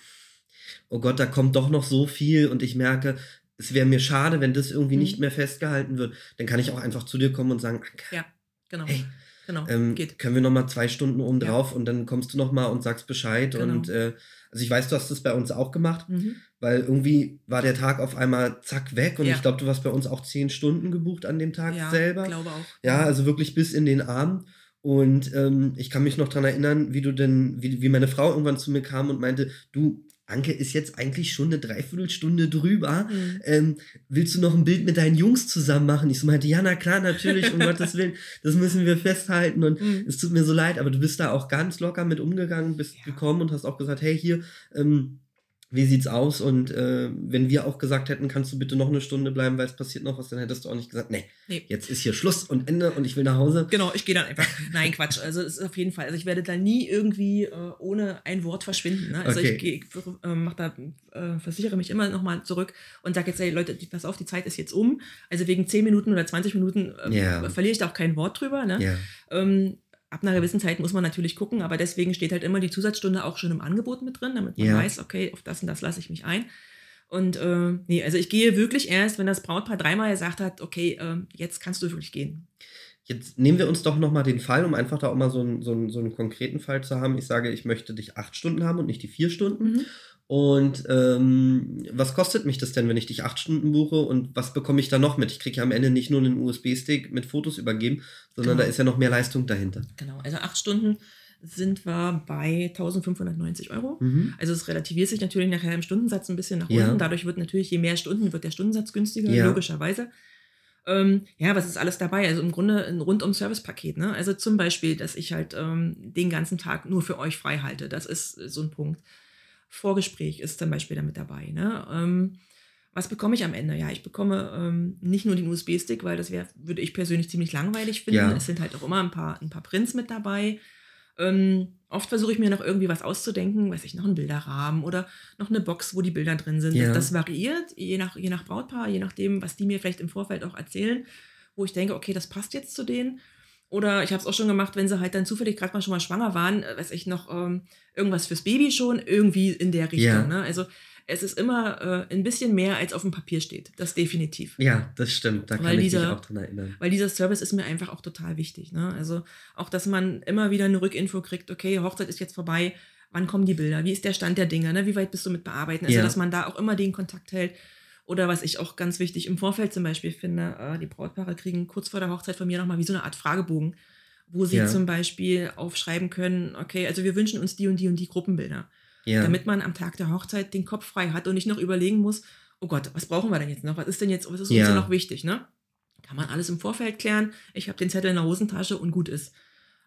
oh Gott, da kommt doch noch so viel und ich merke, es wäre mir schade, wenn das irgendwie Mhm. nicht mehr festgehalten wird, dann kann ich auch einfach zu dir kommen und sagen, Ja, genau. hey, genau. ähm, Geht. können wir noch mal zwei Stunden oben drauf und dann kommst du noch mal und sagst Bescheid Genau. und äh, also ich weiß, du hast das bei uns auch gemacht, Mhm. weil irgendwie war der Tag auf einmal zack weg und Ja. ich glaube, du warst bei uns auch zehn Stunden gebucht an dem Tag Ja, selber. glaube auch. Ja, also wirklich bis in den Abend. Und ähm, ich kann mich noch dran erinnern, wie du denn, wie, wie meine Frau irgendwann zu mir kam und meinte, du, Anke ist jetzt eigentlich schon eine Dreiviertelstunde drüber. Mhm. Ähm, willst du noch ein Bild mit deinen Jungs zusammen machen? Ich so meinte, ja, na klar, natürlich, um (laughs) Gottes Willen, das müssen wir festhalten und Mhm. es tut mir so leid, aber du bist da auch ganz locker mit umgegangen, bist Ja. gekommen und hast auch gesagt, hey, hier, ähm, wie sieht's aus? Und äh, wenn wir auch gesagt hätten, kannst du bitte noch eine Stunde bleiben, weil es passiert noch was, dann hättest du auch nicht gesagt, nee, Nee. jetzt ist hier Schluss und Ende und ich will nach Hause. Genau, ich gehe dann einfach. Nein, Quatsch. Also es ist auf jeden Fall. Also ich werde da nie irgendwie äh, ohne ein Wort verschwinden. Ne? Also Okay. ich, geh- ich äh, mach da, äh, versichere mich immer nochmal zurück und sage jetzt, hey Leute, pass auf, die Zeit ist jetzt um. Also wegen 10 Minuten oder 20 Minuten äh, Ja. verliere ich da auch kein Wort drüber. Ne? Ja, Ähm, ab einer gewissen Zeit muss man natürlich gucken, aber deswegen steht halt immer die Zusatzstunde auch schon im Angebot mit drin, damit man Ja. weiß, okay, auf das und das lasse ich mich ein. Und äh, nee, also ich gehe wirklich erst, wenn das Brautpaar dreimal gesagt hat, okay, äh, jetzt kannst du wirklich gehen. Jetzt nehmen wir uns doch nochmal den Fall, um einfach da auch mal so einen, so, einen, so einen konkreten Fall zu haben. Ich sage, ich möchte dich acht Stunden haben und nicht die vier Stunden. Mhm. Und ähm, was kostet mich das denn, wenn ich dich acht Stunden buche? Und was bekomme ich da noch mit? Ich kriege ja am Ende nicht nur einen USB-Stick mit Fotos übergeben, sondern Genau. da ist ja noch mehr Leistung dahinter. Genau, also acht Stunden sind wir bei 1590 Euro. Mhm. Also es relativiert sich natürlich nachher im Stundensatz ein bisschen nach Ja. unten. Dadurch wird natürlich, je mehr Stunden, wird der Stundensatz günstiger, Ja. logischerweise. Ähm, ja, was ist alles dabei? Also im Grunde ein Rundum-Service-Paket. Ne? Also zum Beispiel, dass ich halt ähm, den ganzen Tag nur für euch frei halte. Das ist so ein Punkt. Vorgespräch ist zum Beispiel damit dabei. Ne? Ähm, was bekomme ich am Ende? Ja, ich bekomme ähm, nicht nur den USB-Stick, weil das wäre, würde ich persönlich ziemlich langweilig finden. Ja. Es sind halt auch immer ein paar, ein paar Prints mit dabei. Ähm, oft versuche ich mir noch irgendwie was auszudenken, weiß ich, noch einen Bilderrahmen oder noch eine Box, wo die Bilder drin sind. Ja. Das, das variiert, je nach, je nach Brautpaar, je nachdem, was die mir vielleicht im Vorfeld auch erzählen, wo ich denke, okay, das passt jetzt zu denen. Oder ich habe es auch schon gemacht, wenn sie halt dann zufällig gerade mal schon mal schwanger waren, äh, weiß ich noch, ähm, irgendwas fürs Baby schon, irgendwie in der Richtung. Ja. Ne? Also es ist immer äh, ein bisschen mehr, als auf dem Papier steht. Das definitiv. Ja, das stimmt. Da kann Weil ich mich dieser- auch dran erinnern. Weil dieser Service ist mir einfach auch total wichtig. Ne? Also auch, dass man immer wieder eine Rückinfo kriegt, okay, Hochzeit ist jetzt vorbei, wann kommen die Bilder, wie ist der Stand der Dinge, ne? wie weit bist du mit bearbeiten? Also Ja. dass man da auch immer den Kontakt hält. Oder was ich auch ganz wichtig im Vorfeld zum Beispiel finde, äh, die Brautpaare kriegen kurz vor der Hochzeit von mir nochmal wie so eine Art Fragebogen, wo sie Ja. zum Beispiel aufschreiben können, okay, also wir wünschen uns die und die und die Gruppenbilder Ja. damit man am Tag der Hochzeit den Kopf frei hat und nicht noch überlegen muss, oh Gott, was brauchen wir denn jetzt noch? Was ist denn jetzt, was ist uns Ja. denn noch wichtig, ne? Kann man alles im Vorfeld klären. Ich habe den Zettel in der Hosentasche und gut ist.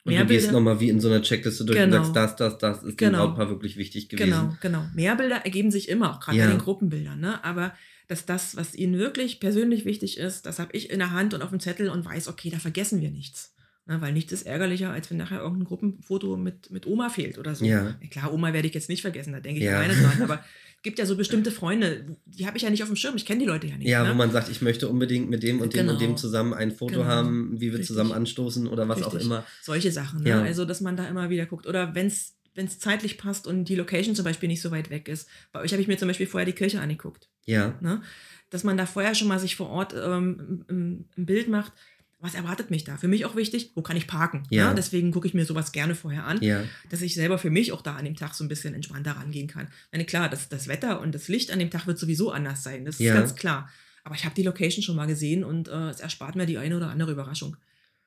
und Mehr du gehst nochmal wie in so einer Checkliste durch Genau. und sagst, das, das, das ist dem Genau. Brautpaar wirklich wichtig gewesen. Genau, genau. Mehr Bilder ergeben sich immer, auch gerade Ja. bei den Gruppenbildern, ne? Aber dass das, was ihnen wirklich persönlich wichtig ist, das habe ich in der Hand und auf dem Zettel und weiß, okay, da vergessen wir nichts. Ne? Weil nichts ist ärgerlicher, als wenn nachher irgendein Gruppenfoto mit, mit Oma fehlt oder so. Ja. Klar, Oma werde ich jetzt nicht vergessen, da denke ich Ja. alleine dran. Aber (laughs) es gibt ja so bestimmte Freunde, die habe ich ja nicht auf dem Schirm, ich kenne die Leute ja nicht. Ja, ne? wo man sagt, ich möchte unbedingt mit dem und dem und Genau. dem zusammen ein Foto Genau. haben, wie wir Richtig. zusammen anstoßen oder was auch Richtig. immer. Solche Sachen, ne? Ja. Also, dass man da immer wieder guckt. Oder wenn es zeitlich passt und die Location zum Beispiel nicht so weit weg ist. Bei euch habe ich mir zum Beispiel vorher die Kirche angeguckt. Ja, Ne? Dass man da vorher schon mal sich vor Ort ähm, ein, Bild macht. Was erwartet mich da? Für mich auch wichtig, wo kann ich parken? Ja. Ne? Deswegen gucke ich mir sowas gerne vorher an, ja, dass ich selber für mich auch da an dem Tag so ein bisschen entspannter rangehen kann. Ich meine, klar, das, das Wetter und das Licht an dem Tag wird sowieso anders sein. Das ist Ja. ganz klar. Aber ich habe die Location schon mal gesehen und äh, es erspart mir die eine oder andere Überraschung.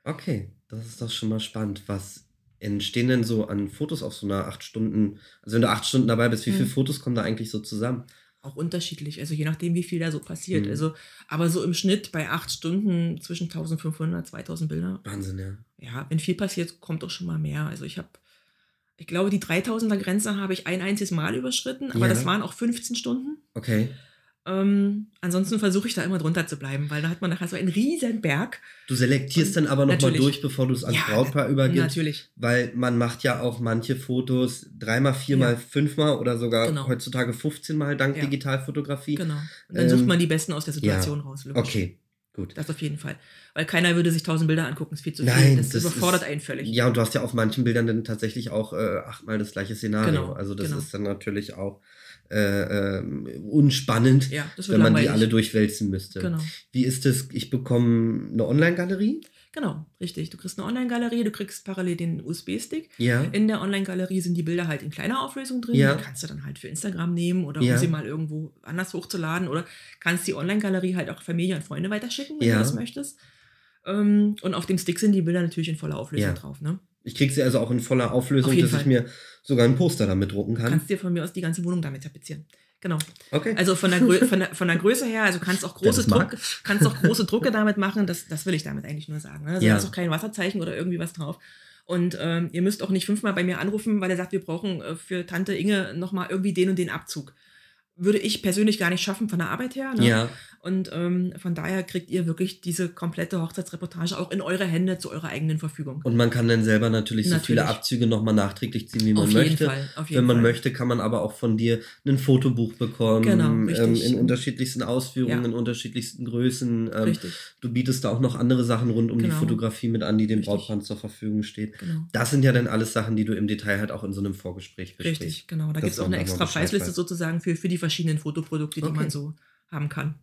okay. Das ist doch schon mal spannend. Was entstehen denn so an Fotos auf so einer acht Stunden, also wenn du acht Stunden dabei bist, wie Hm. viele Fotos kommen da eigentlich so zusammen? Auch unterschiedlich, also je nachdem, wie viel da so passiert. Mhm. Also, aber so im Schnitt bei acht Stunden zwischen 1500, 2000 Bilder. Wahnsinn, ja. Ja, wenn viel passiert, kommt auch schon mal mehr. Also ich habe, ich glaube, die 3000er Grenze habe ich ein einziges Mal überschritten, aber Ja. das waren auch 15 Stunden. Okay. Ähm, ansonsten versuche ich da immer drunter zu bleiben, weil da hat man nachher so einen riesen Berg. Du selektierst Und dann aber nochmal durch, bevor du es ans Ja, Brautpaar übergibst. Natürlich. Weil man macht ja auch manche Fotos dreimal, viermal, Ja. fünfmal oder sogar Genau. heutzutage 15 Mal dank Ja. Digitalfotografie. Genau. Und dann Ähm, sucht man die besten aus der Situation raus. logisch. Okay, gut. Das auf jeden Fall. Weil keiner würde sich 1000 Bilder angucken, ist viel zu viel. Nein, das, das überfordert ist- einen völlig. Ja, und du hast ja auf manchen Bildern dann tatsächlich auch äh, achtmal das gleiche Szenario. Genau, also das genau. ist dann natürlich auch äh, ähm, unspannend, Ja, das wenn man die alle durchwälzen müsste. Genau. Wie ist es? Ich bekomme eine Online-Galerie. Genau, richtig. Du kriegst eine Online-Galerie, du kriegst parallel den USB-Stick. Ja. In der Online-Galerie sind die Bilder halt in kleiner Auflösung drin. Ja. Die kannst du dann halt für Instagram nehmen oder Ja. um sie mal irgendwo anders hochzuladen oder kannst die Online-Galerie halt auch Familie und Freunde weiterschicken, wenn du das möchtest. Ähm, und auf dem Stick sind die Bilder natürlich in voller Auflösung drauf. Ne? Ich kriege sie also auch in voller Auflösung, Auf jeden dass ich Fall. mir sogar ein Poster damit drucken Du kann. kannst dir von mir aus die ganze Wohnung damit tapezieren. Genau. okay. Also von der, Grö (laughs) von der, von der Größe her, also kannst auch große. Druck, kannst auch große Drucke damit machen. Das, das will ich damit eigentlich nur sagen. Ne? Also Ja. da ist auch kein Wasserzeichen oder irgendwie was drauf. Und ähm, ihr müsst auch nicht fünfmal bei mir anrufen, weil er sagt, wir brauchen äh, für Tante Inge nochmal irgendwie den und den Abzug. würde ich persönlich gar nicht schaffen von der Arbeit her. Ne? Ja. Und ähm, von daher kriegt ihr wirklich diese komplette Hochzeitsreportage auch in eure Hände zu eurer eigenen Verfügung. Und man kann dann selber natürlich, so viele Natürlich. Abzüge nochmal nachträglich ziehen, wie man Auf jeden möchte. Fall, auf jeden Wenn man Fall. möchte, kann man aber auch von dir ein Fotobuch bekommen. Genau, ähm, richtig. in unterschiedlichsten Ausführungen, Ja. in unterschiedlichsten Größen. Ähm, Richtig, Du bietest da auch noch andere Sachen rund um die Genau. Fotografie mit an, die dem. Brautpaar zur Verfügung steht. genau. Das sind ja dann alles Sachen, die du im Detail halt auch in so einem Vorgespräch besprichst. Richtig, genau. Da gibt es auch eine extra Preisliste sozusagen für, für die verschiedenen Fotoprodukte, die Okay. man so haben kann.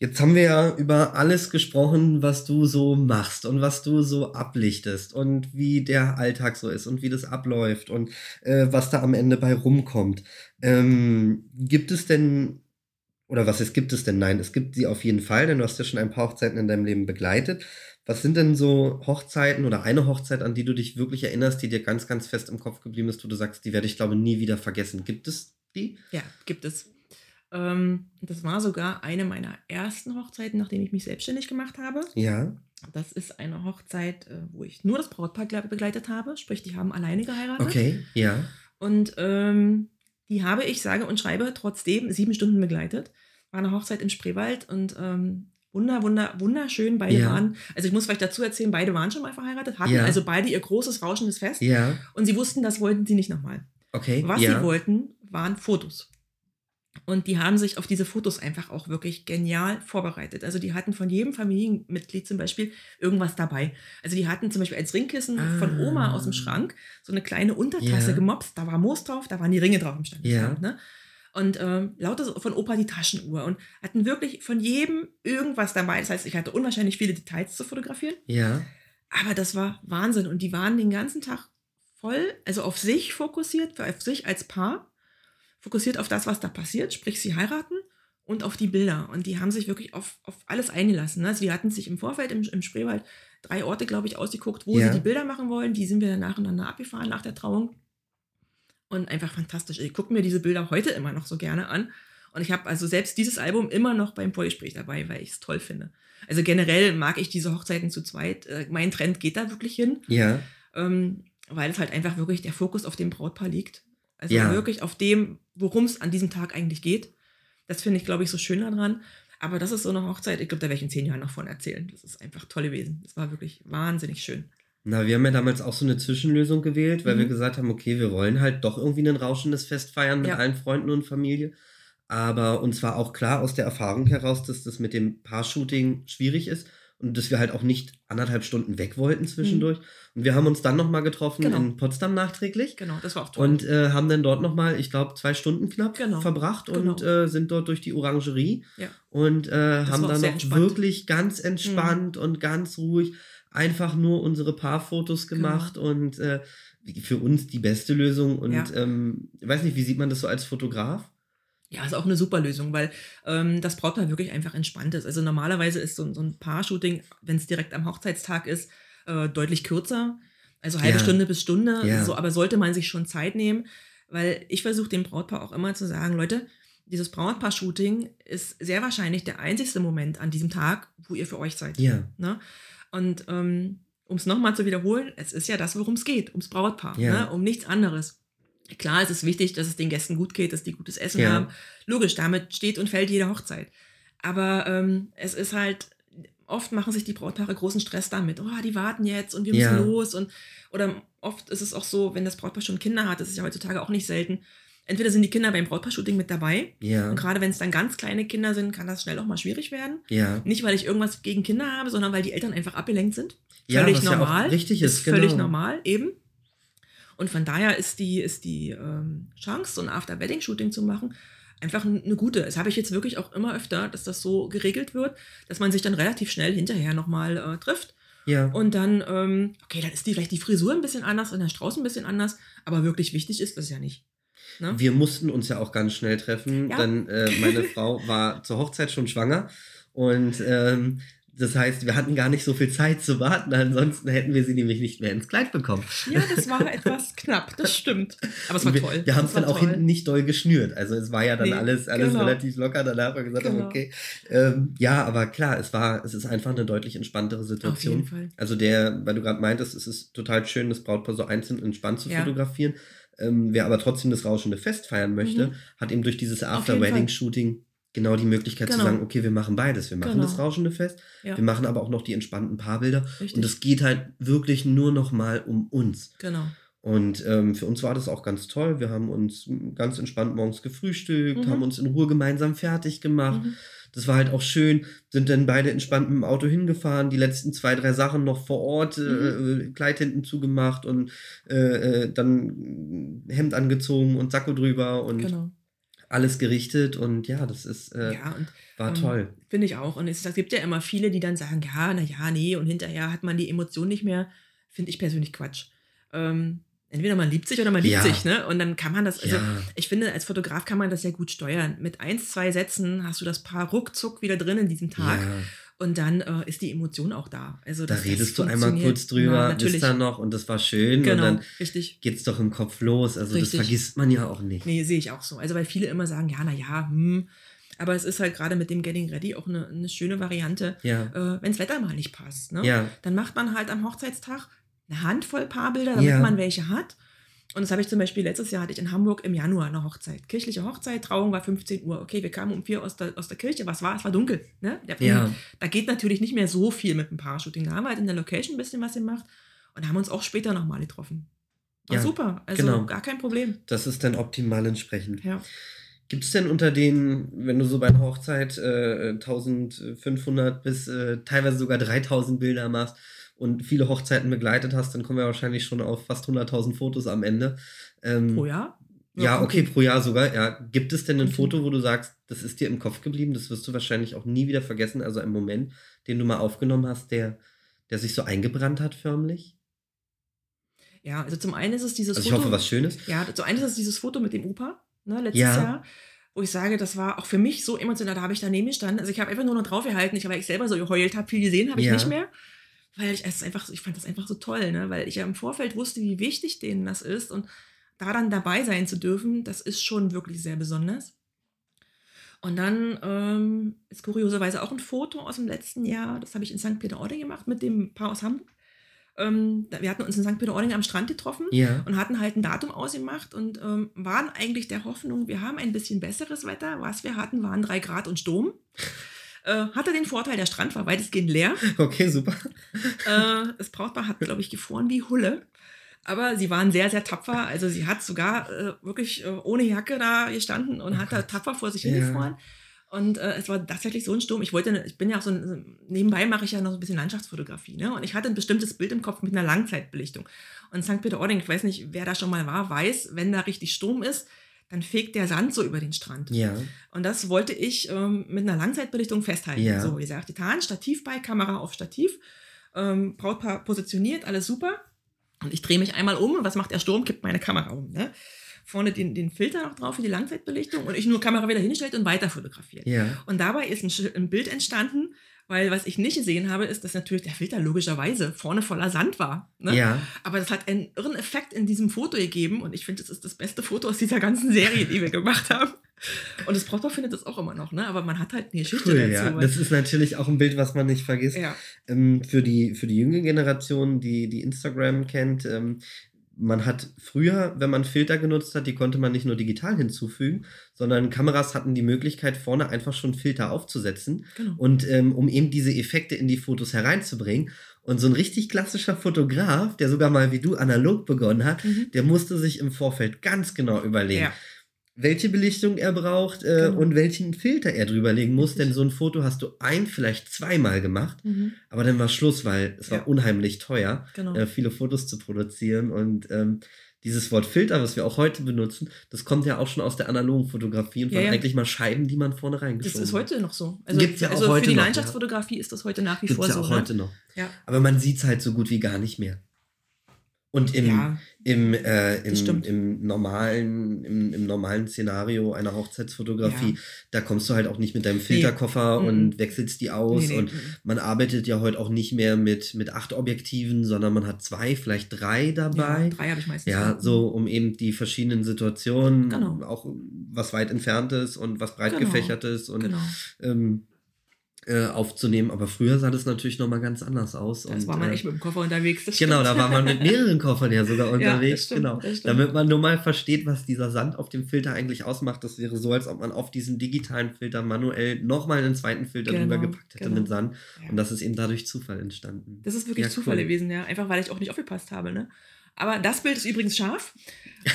Jetzt haben wir ja über alles gesprochen, was du so machst und was du so ablichtest und wie der Alltag so ist und wie das abläuft und äh, was da am Ende bei rumkommt. Ähm, gibt es denn, oder was ist, gibt es denn? Nein, es gibt sie auf jeden Fall, denn du hast ja schon ein paar Hochzeiten in deinem Leben begleitet. Was sind denn so Hochzeiten oder eine Hochzeit, an die du dich wirklich erinnerst, die dir ganz, ganz fest im Kopf geblieben ist, wo du sagst, die werde ich, glaube nie wieder vergessen? Gibt es die? Ja, gibt es. Ähm, das war sogar eine meiner ersten Hochzeiten, nachdem ich mich selbstständig gemacht habe. Ja. Das ist eine Hochzeit, äh, wo ich nur das Brautpaar gle- begleitet habe, sprich, die haben alleine geheiratet. Okay, ja. Und ähm, die habe ich, sage und schreibe, trotzdem sieben Stunden begleitet. War eine Hochzeit in Spreewald und ähm, wunder, wunder, wunderschön. Beide Ja. waren, also ich muss vielleicht dazu erzählen, beide waren schon mal verheiratet, hatten Ja. also beide ihr großes, rauschendes Fest. Ja. Und sie wussten, das wollten sie nicht nochmal. Okay. Was sie wollten, waren Fotos. Und die haben sich auf diese Fotos einfach auch wirklich genial vorbereitet. Also die hatten von jedem Familienmitglied zum Beispiel irgendwas dabei. Also die hatten zum Beispiel als Ringkissen von Ah. Oma aus dem Schrank so eine kleine Untertasse Ja. gemopst. Da war Moos drauf, da waren die Ringe drauf im Stand. Ja. Ne? Und ähm, lauter von Opa die Taschenuhr. Und hatten wirklich von jedem irgendwas dabei. Das heißt, ich hatte unwahrscheinlich viele Details zu fotografieren. Ja. Aber das war Wahnsinn. Und die waren den ganzen Tag voll, also auf sich fokussiert, auf sich als Paar, fokussiert auf das, was da passiert, sprich sie heiraten und auf die Bilder. Und die haben sich wirklich auf, auf alles eingelassen. ne? Also die hatten sich im Vorfeld im, im Spreewald drei Orte, glaube ich, ausgeguckt, wo Ja. sie die Bilder machen wollen. Die sind wir dann nacheinander abgefahren nach der Trauung. Und einfach fantastisch. Ich gucke mir diese Bilder heute immer noch so gerne an. Und ich habe also selbst dieses Album immer noch beim Vorgespräch dabei, weil ich es toll finde. Also generell mag ich diese Hochzeiten zu zweit. Äh, Mein Trend geht da wirklich hin, Ja. ähm, weil es halt einfach wirklich der Fokus auf dem Brautpaar liegt. Also Ja. wirklich auf dem, worum es an diesem Tag eigentlich geht. Das finde ich, glaube ich, so schön daran. Aber das ist so eine Hochzeit, ich glaube, da werde ich in zehn Jahren noch von erzählen. Das ist einfach toll gewesen. Das war wirklich wahnsinnig schön. Na, wir haben ja damals auch so eine Zwischenlösung gewählt, weil Mhm. wir gesagt haben, okay, wir wollen halt doch irgendwie ein rauschendes Fest feiern mit Ja. allen Freunden und Familie. Aber uns war auch klar aus der Erfahrung heraus, dass das mit dem Paar-Shooting schwierig ist und dass wir halt auch nicht anderthalb Stunden weg wollten zwischendurch. Und wir haben uns dann nochmal getroffen Mhm. Genau. in Potsdam nachträglich. Genau, das war auch toll. Und äh, haben dann dort nochmal, ich glaube, zwei Stunden knapp Genau. verbracht und Genau. äh, sind dort durch die Orangerie ja. und äh, haben dann noch entspannt. Mhm. wirklich ganz entspannt und ganz ruhig einfach nur unsere Paarfotos Genau. gemacht und äh, für uns die beste Lösung. Und Ja. ähm, ich weiß nicht, wie sieht man das so als Fotograf? Ja, ist auch eine super Lösung, weil ähm, das Brautpaar wirklich einfach entspannt ist. Also normalerweise ist so, ein- so ein Paar-Shooting, wenn es direkt am Hochzeitstag ist, äh, deutlich kürzer. Also halbe Ja. Stunde bis Stunde. Ja. So, aber sollte man sich schon Zeit nehmen, weil ich versuche dem Brautpaar auch immer zu sagen, Leute, dieses Brautpaar-Shooting ist sehr wahrscheinlich der einzigste Moment an diesem Tag, wo ihr für euch seid. Ja, Ne? Und ähm, um es nochmal zu wiederholen, es ist ja das, worum es geht, ums Brautpaar, Ja. ne? um nichts anderes. Klar, es ist wichtig, dass es den Gästen gut geht, dass die gutes Essen Ja. haben. Logisch, damit steht und fällt jede Hochzeit. Aber ähm, es ist halt, oft machen sich die Brautpaare großen Stress damit. Oh, die warten jetzt und wir müssen Ja. los. Und, oder oft ist es auch so, wenn das Brautpaar schon Kinder hat, das ist ja heutzutage auch nicht selten. Entweder sind die Kinder beim Brautpaar-Shooting mit dabei. ja, Und gerade wenn es dann ganz kleine Kinder sind, kann das schnell auch mal schwierig werden. ja. Nicht, weil ich irgendwas gegen Kinder habe, sondern weil die Eltern einfach abgelenkt sind. Ja, Völlig was ja auch normal. richtig ist, völlig genau. normal, eben. Und von daher ist die, ist die ähm, Chance, so ein After-Wedding-Shooting zu machen, einfach eine gute. Das habe ich jetzt wirklich auch immer öfter, dass das so geregelt wird, dass man sich dann relativ schnell hinterher nochmal äh, trifft. Ja, Und dann, ähm, okay, dann ist die, vielleicht die Frisur ein bisschen anders und der Strauß ein bisschen anders, aber wirklich wichtig ist das ja nicht. Ne? wir mussten uns ja auch ganz schnell treffen, Ja. denn äh, meine Frau war zur Hochzeit schon schwanger und ähm, das heißt, wir hatten gar nicht so viel Zeit zu warten, ansonsten hätten wir sie nämlich nicht mehr ins Kleid bekommen. Ja, das war etwas knapp, das stimmt. Aber es war wir, toll. Wir haben Es dann auch toll. hinten nicht doll geschnürt. Also es war ja dann Nee, alles, alles genau. relativ locker. Danach haben wir gesagt, haben, Genau. okay. Ähm, ja, aber klar, es war, es ist einfach eine deutlich entspanntere Auf Situation. jeden Fall. Also der, weil du gerade meintest, es ist total schön, das Brautpaar so einzeln entspannt zu Ja. fotografieren. Ähm, wer aber trotzdem das rauschende Fest feiern möchte, Mhm. hat eben durch dieses Auf After-Wedding-Shooting genau die Möglichkeit Genau. zu sagen, okay, wir machen beides. Wir machen Genau. das rauschende Fest, Ja. wir machen aber auch noch die entspannten Paarbilder. Richtig. Und es geht halt wirklich nur noch mal um uns. Genau. Und ähm, für uns war das auch ganz toll. Wir haben uns ganz entspannt morgens gefrühstückt, Mhm. haben uns in Ruhe gemeinsam fertig gemacht. Mhm. Das war halt auch schön, sind dann beide entspannt mit dem Auto hingefahren, die letzten zwei, drei Sachen noch vor Ort, äh, Kleid hinten zugemacht und äh, äh, dann Hemd angezogen und Sakko drüber und Genau. Alles gerichtet und ja, das ist, äh, ja, und war ähm, toll. Finde ich auch. Und es, es gibt ja immer viele, die dann sagen, ja, na ja, nee, und hinterher hat man die Emotion nicht mehr. Finde ich persönlich Quatsch. Ähm, entweder man liebt sich oder man liebt Ja. sich, ne? Und dann kann man das, also ja, ich finde, als Fotograf kann man das sehr gut steuern. Mit eins, zwei Sätzen hast du das Paar ruckzuck wieder drin in diesem Tag. Und dann äh, ist die Emotion auch da. Also da redest du einmal kurz drüber, Ja, bist dann noch und das war schön Genau, und dann richtig. geht's doch im Kopf los. Also Richtig. das vergisst man ja auch nicht. Nee, sehe ich auch so. Also weil viele immer sagen, ja, na ja, hm. Aber es ist halt gerade mit dem Getting Ready auch eine, eine schöne Variante, Ja, äh, wenn das Wetter mal nicht passt. Ne? ja, Dann macht man halt am Hochzeitstag eine Handvoll Paarbilder, damit Ja. man welche hat. Und das habe ich zum Beispiel letztes Jahr hatte ich in Hamburg im Januar eine Hochzeit. Kirchliche Hochzeit, Trauung war 15 Uhr. Okay, wir kamen um vier aus der, aus der Kirche. Was war? Es war dunkel. Ne? Der, ja. Da geht natürlich nicht mehr so viel mit dem Paar-Shooting. Da haben wir halt in der Location ein bisschen was gemacht und haben uns auch später nochmal getroffen. War Ja, super. Also genau. gar kein Problem. Das ist dann optimal entsprechend. Ja. Gibt es denn unter den, wenn du so bei einer Hochzeit äh, 1500 bis äh, teilweise sogar 3000 Bilder machst und viele Hochzeiten begleitet hast, dann kommen wir wahrscheinlich schon auf fast 100.000 Fotos am Ende. Ähm, Pro Jahr? Ja, okay, pro Jahr sogar. Ja. Gibt es denn ein. Foto, wo du sagst, das ist dir im Kopf geblieben, das wirst du wahrscheinlich auch nie wieder vergessen, also ein Moment, den du mal aufgenommen hast, der, der sich so eingebrannt hat förmlich? Ja, also zum einen ist es dieses Also ich Foto. hoffe, was Schönes. Ja, zum einen ist es dieses Foto mit dem Opa, ne, letztes Ja. Jahr, wo ich sage, das war auch für mich so emotional, da habe ich daneben gestanden. Also ich habe einfach nur noch draufgehalten, ich, weil ich selber so geheult habe, viel gesehen habe ich Ja. nicht mehr. Weil ich es einfach, ich fand das einfach so toll, ne? Weil ich ja im Vorfeld wusste, wie wichtig denen das ist und da dann dabei sein zu dürfen, das ist schon wirklich sehr besonders. Und dann ähm, ist kurioserweise auch ein Foto aus dem letzten Jahr, das habe ich in St. Peter-Ording gemacht mit dem Paar aus Hamburg. Ähm, wir hatten uns in St. Peter-Ording am Strand getroffen Ja. und hatten halt ein Datum ausgemacht und ähm, waren eigentlich der Hoffnung, wir haben ein bisschen besseres Wetter. Was wir hatten, waren drei Grad und Sturm. Äh, hatte den Vorteil, der Strand war weitestgehend leer. (laughs) Okay, super. Äh, das Brautpaar hat, glaube ich, gefroren wie Hulle. Aber sie waren sehr, sehr tapfer. Also sie hat sogar äh, wirklich äh, ohne Jacke da gestanden und Oh hat da tapfer vor sich Ja. hingefroren. Und äh, es war tatsächlich so ein Sturm. Ich wollte, ich bin ja auch so, ein, nebenbei mache ich ja noch so ein bisschen Landschaftsfotografie, ne? Und ich hatte ein bestimmtes Bild im Kopf mit einer Langzeitbelichtung. Und St. Peter-Ording, ich weiß nicht, wer da schon mal war, weiß, wenn da richtig Sturm ist, dann fegt der Sand so über den Strand. Ja. Und das wollte ich ähm, mit einer Langzeitbelichtung festhalten. Ja. So, wie gesagt, getan, Stativ bei, Kamera auf Stativ, ähm, Brautpaar positioniert, alles super. Und ich drehe mich einmal um und was macht der Sturm? Kippt meine Kamera um. Ne? Vorne den, den Filter noch drauf für die Langzeitbelichtung und ich nur Kamera wieder hingestellt und weiter fotografiert. Ja. Und dabei ist ein, ein Bild entstanden, weil was ich nicht gesehen habe, ist, dass natürlich der Filter logischerweise vorne voller Sand war. Ne? Ja. Aber das hat einen irren Effekt in diesem Foto gegeben und ich finde, das ist das beste Foto aus dieser ganzen Serie, die wir gemacht haben. Und das Brautpaar findet das auch immer noch, ne? Aber man hat halt eine Geschichte Cool, dazu. ja. Das ist natürlich auch ein Bild, was man nicht vergisst. ja, Ähm, für, die, für die jüngere Generation, die, die Instagram kennt, ähm, man hat früher, wenn man Filter genutzt hat, die konnte man nicht nur digital hinzufügen, sondern Kameras hatten die Möglichkeit, vorne einfach schon Filter aufzusetzen genau. und ähm, um eben diese Effekte in die Fotos hereinzubringen. Und so ein richtig klassischer Fotograf, der sogar mal wie du analog begonnen hat, Mhm. der musste sich im Vorfeld ganz genau überlegen, Ja, welche Belichtung er braucht äh, Genau. und welchen Filter er drüber legen muss. Denn so ein Foto hast du ein, vielleicht zweimal gemacht. mhm. Aber dann war Schluss, weil es war Ja. unheimlich teuer, genau. äh, viele Fotos zu produzieren. Und ähm, dieses Wort Filter, was wir auch heute benutzen, das kommt ja auch schon aus der analogen Fotografie und Ja, waren ja. eigentlich mal Scheiben, die man vorne Das reingeschoben ist hat. heute noch so. Also, Gibt's ja auch also heute für die noch, ja. Landschaftsfotografie ist das heute nach wie Gibt's vor ja so. auch ne? heute noch. Ja. Aber man sieht es halt so gut wie gar nicht mehr. Und im, ja, im, äh, im, im, normalen, im, im normalen Szenario einer Hochzeitsfotografie, Ja. da kommst du halt auch nicht mit deinem Filterkoffer Mhm. und wechselst die aus. nee, nee, Und mhm. man arbeitet ja heute auch nicht mehr mit, mit acht Objektiven, sondern man hat zwei, vielleicht drei dabei. ja, drei habe ich meistens. Ja, so um eben die verschiedenen Situationen, Genau. auch was weit entferntes und was breit Genau. gefächertes und Genau. ähm, äh, aufzunehmen. Aber früher sah das natürlich nochmal ganz anders aus. Das war man äh, echt mit dem Koffer unterwegs. Genau, da war man mit mehreren Koffern ja sogar (laughs) unterwegs. stimmt, genau. Damit man nur mal versteht, was dieser Sand auf dem Filter eigentlich ausmacht. Das wäre so, als ob man auf diesen digitalen Filter manuell nochmal einen zweiten Filter Genau, drüber gepackt hätte genau. mit Sand. Ja. Und das ist eben dadurch Zufall entstanden. Das ist wirklich Ja, Zufall cool. gewesen, ja. Einfach weil ich auch nicht aufgepasst habe, ne? Aber das Bild ist übrigens scharf.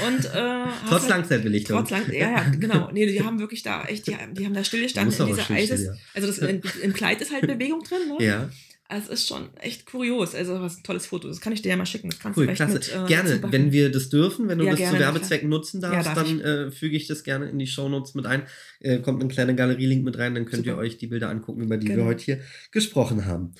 Und, äh, (laughs) Trotz hat- Langzeitbelichtung. Trotz lang, ja, ja, genau. Nee, die haben wirklich da echt, die, die haben da stillgestanden in dieser Eises. ja. Also das, in, im Kleid ist halt Bewegung drin, ne? Ja, es ist schon echt kurios. Also was ein tolles Foto. Das kann ich dir ja mal schicken. Das kannst cool, du klasse. mit, äh, gerne, zupacken. wenn wir das dürfen, wenn du Ja, das gerne, zu Werbezwecken nutzen Ja, darfst, darf dann äh, füge ich das gerne in die Shownotes mit ein. Äh, kommt ein kleiner Galerie-Link mit rein, dann könnt ihr Super. euch die Bilder angucken, über die wir Genau. heute hier gesprochen haben.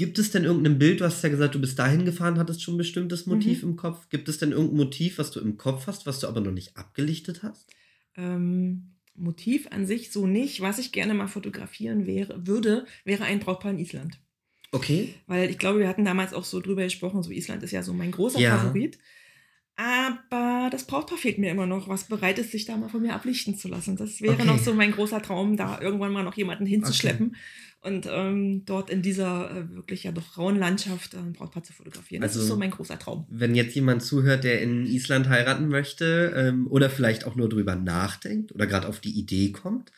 Gibt es denn irgendein Bild, du hast ja gesagt, du bist dahin gefahren, hattest schon ein bestimmtes Mhm. Motiv im Kopf. Gibt es denn irgendein Motiv, was du im Kopf hast, was du aber noch nicht abgelichtet hast? Ähm, Motiv an sich so nicht. Was ich gerne mal fotografieren wäre, würde, wäre ein Brautpaar in Island. Okay. Weil ich glaube, wir hatten damals auch so drüber gesprochen, so Island ist ja so mein großer Ja. Favorit. Aber das Brautpaar fehlt mir immer noch, was bereit ist, sich da mal von mir ablichten zu lassen. Das wäre Okay. noch so mein großer Traum, da irgendwann mal noch jemanden hinzuschleppen und ähm, dort in dieser äh, wirklich ja doch rauen Landschaft äh, ein Brautpaar zu fotografieren. Das Also- ist so mein großer Traum. Wenn jetzt jemand zuhört, der in Island heiraten möchte ähm, oder vielleicht auch nur drüber nachdenkt oder gerade auf die Idee kommt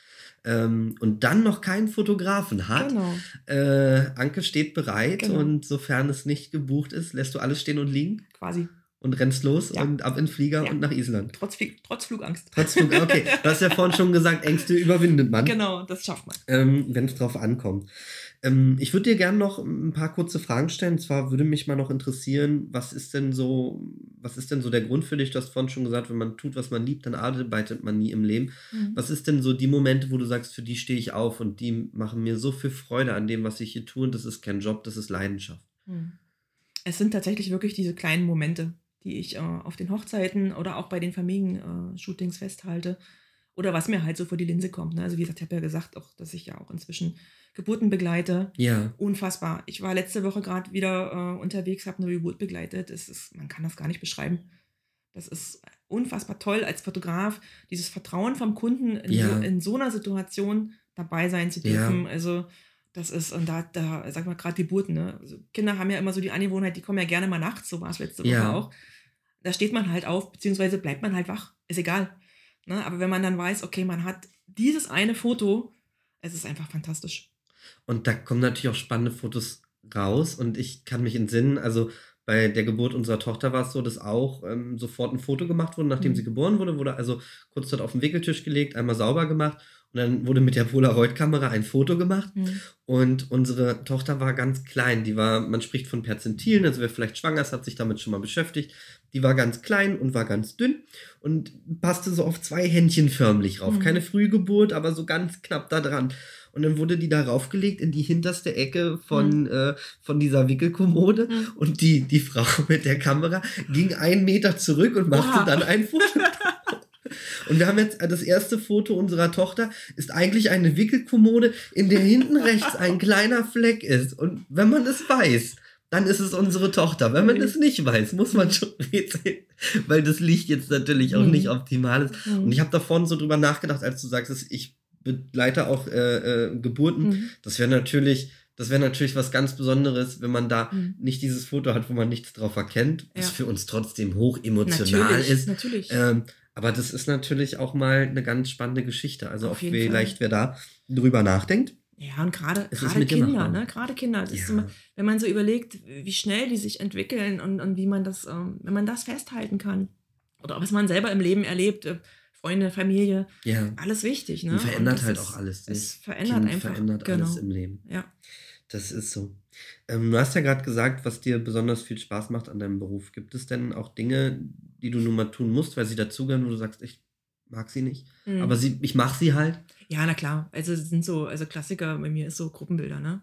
ähm, und dann noch keinen Fotografen hat, Genau. Äh, Anke steht bereit Genau. und sofern es nicht gebucht ist, lässt du alles stehen und liegen Quasi. Und rennst los Ja. und ab in den Flieger Ja. und nach Island. Trotz, Flie- trotz Flugangst. Trotzdem, okay, (laughs) du hast ja vorhin schon gesagt, Ängste überwindet man, Genau, das schafft man. ähm, wenn es drauf ankommt. Ähm, ich würde dir gerne noch ein paar kurze Fragen stellen. Und zwar würde mich mal noch interessieren, was ist denn so, was ist denn so der Grund für dich? Du hast vorhin schon gesagt, wenn man tut, was man liebt, dann arbeitet man nie im Leben. Mhm. Was ist denn so die Momente, wo du sagst, für die stehe ich auf und die machen mir so viel Freude an dem, was ich hier tue und das ist kein Job, das ist Leidenschaft. Hm. Es sind tatsächlich wirklich diese kleinen Momente, die ich äh, auf den Hochzeiten oder auch bei den Familienshootings festhalte. Oder was mir halt so vor die Linse kommt. Ne? Also wie gesagt, ich habe ja gesagt, auch, dass ich ja auch inzwischen Geburten begleite. Ja, Unfassbar. Ich war letzte Woche gerade wieder äh, unterwegs, habe eine Geburt begleitet. Es ist, man kann das gar nicht beschreiben. Das ist unfassbar toll als Fotograf, dieses Vertrauen vom Kunden in, Ja. so, in so einer Situation dabei sein zu Ja. dürfen. Also das ist, und da, da sag mal, gerade Geburten, ne? Also Kinder haben ja immer so die Angewohnheit, die kommen ja gerne mal nachts, so war es letzte Woche Ja. auch. Da steht man halt auf, beziehungsweise bleibt man halt wach, ist egal. Ne? Aber wenn man dann weiß, okay, man hat dieses eine Foto, es ist einfach fantastisch. und da kommen natürlich auch spannende Fotos raus und ich kann mich entsinnen, also bei der Geburt unserer Tochter war es so, dass auch ähm, sofort ein Foto gemacht wurde, nachdem Mhm. sie geboren wurde, wurde also kurz dort auf den Wickeltisch gelegt, einmal sauber gemacht und dann wurde mit der Polaroid-Kamera ein Foto gemacht Und unsere Tochter war ganz klein. Die war, man spricht von Perzentilen, also wer vielleicht schwanger ist, hat sich damit schon mal beschäftigt. Die war ganz klein und war ganz dünn und passte so auf zwei Händchen förmlich rauf. Mhm. Keine Frühgeburt, aber so ganz knapp da dran. Und dann wurde die da raufgelegt in die hinterste Ecke von, äh, von dieser Wickelkommode. Mhm. Und die, die Frau (laughs) mit der Kamera ging einen Meter zurück und machte Oha. dann ein Foto. Und wir haben jetzt äh, das erste Foto unserer Tochter ist eigentlich eine Wickelkommode, in der hinten rechts ein kleiner Fleck ist. Und wenn man es weiß, dann ist es unsere Tochter. Wenn man es nicht weiß, muss man schon (laughs) rätseln, weil das Licht jetzt natürlich auch Mhm. nicht optimal ist. Mhm. Und ich habe davon so drüber nachgedacht, als du sagst, ich begleite auch äh, äh, Geburten. Mhm. Das wäre natürlich, das wäre natürlich was ganz Besonderes, wenn man da Mhm. nicht dieses Foto hat, wo man nichts drauf erkennt, was Ja. für uns trotzdem hoch emotional natürlich, ist. Natürlich. Ähm, aber das ist natürlich auch mal eine ganz spannende Geschichte. Also Auf jeden vielleicht, wer da drüber nachdenkt. Ja, und gerade Es Kinder, ne? Gerade Kinder. Ja. immer, wenn man so überlegt, wie schnell die sich entwickeln und, und wie man das, ähm, wenn man das festhalten kann. Oder was man selber im Leben erlebt, äh, Freunde, Familie, Ja. alles wichtig. Ne? Und verändert das halt ist- auch alles. Es ne? verändert Kind einfach. verändert genau. alles im Leben. Ja. Das ist so. Ähm, du hast ja gerade gesagt, was dir besonders viel Spaß macht an deinem Beruf. Gibt es denn auch Dinge, die du nun mal tun musst, weil sie dazugehören, wo du sagst, ich mag sie nicht, Mhm. aber sie, ich mache sie halt? ja, na klar. Also sind so, also Klassiker bei mir ist so Gruppenbilder, ne?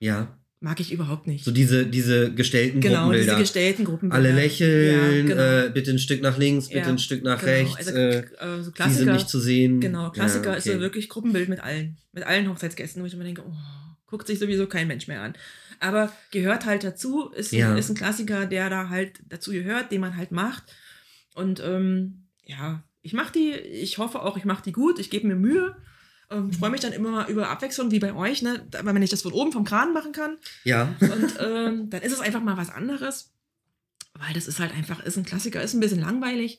Ja. Mag ich überhaupt nicht. So diese, diese gestellten genau, Gruppenbilder. diese gestellten Gruppenbilder. Alle lächeln, Ja, genau. äh, bitte ein Stück nach links, bitte Ja, ein Stück nach genau. rechts. Also, äh, äh, so sie sind Klassiker. nicht zu sehen. Genau, Klassiker ja, ist so okay. wirklich Gruppenbild mit allen. Mit allen Hochzeitsgästen, wo ich immer denke, oh, guckt sich sowieso kein Mensch mehr an. Aber gehört halt dazu, ist, ist ein Klassiker, der da halt dazu gehört, den man halt macht. Und ähm, ja, ich mache die, ich hoffe auch, ich mache die gut, ich gebe mir Mühe. Ähm, Freue mich dann immer mal über Abwechslung, wie bei euch, ne? wenn ich das von oben vom Kran machen kann. Ja. Und ähm, dann ist es einfach mal was anderes. Weil das ist halt einfach, ist ein Klassiker, ist ein bisschen langweilig.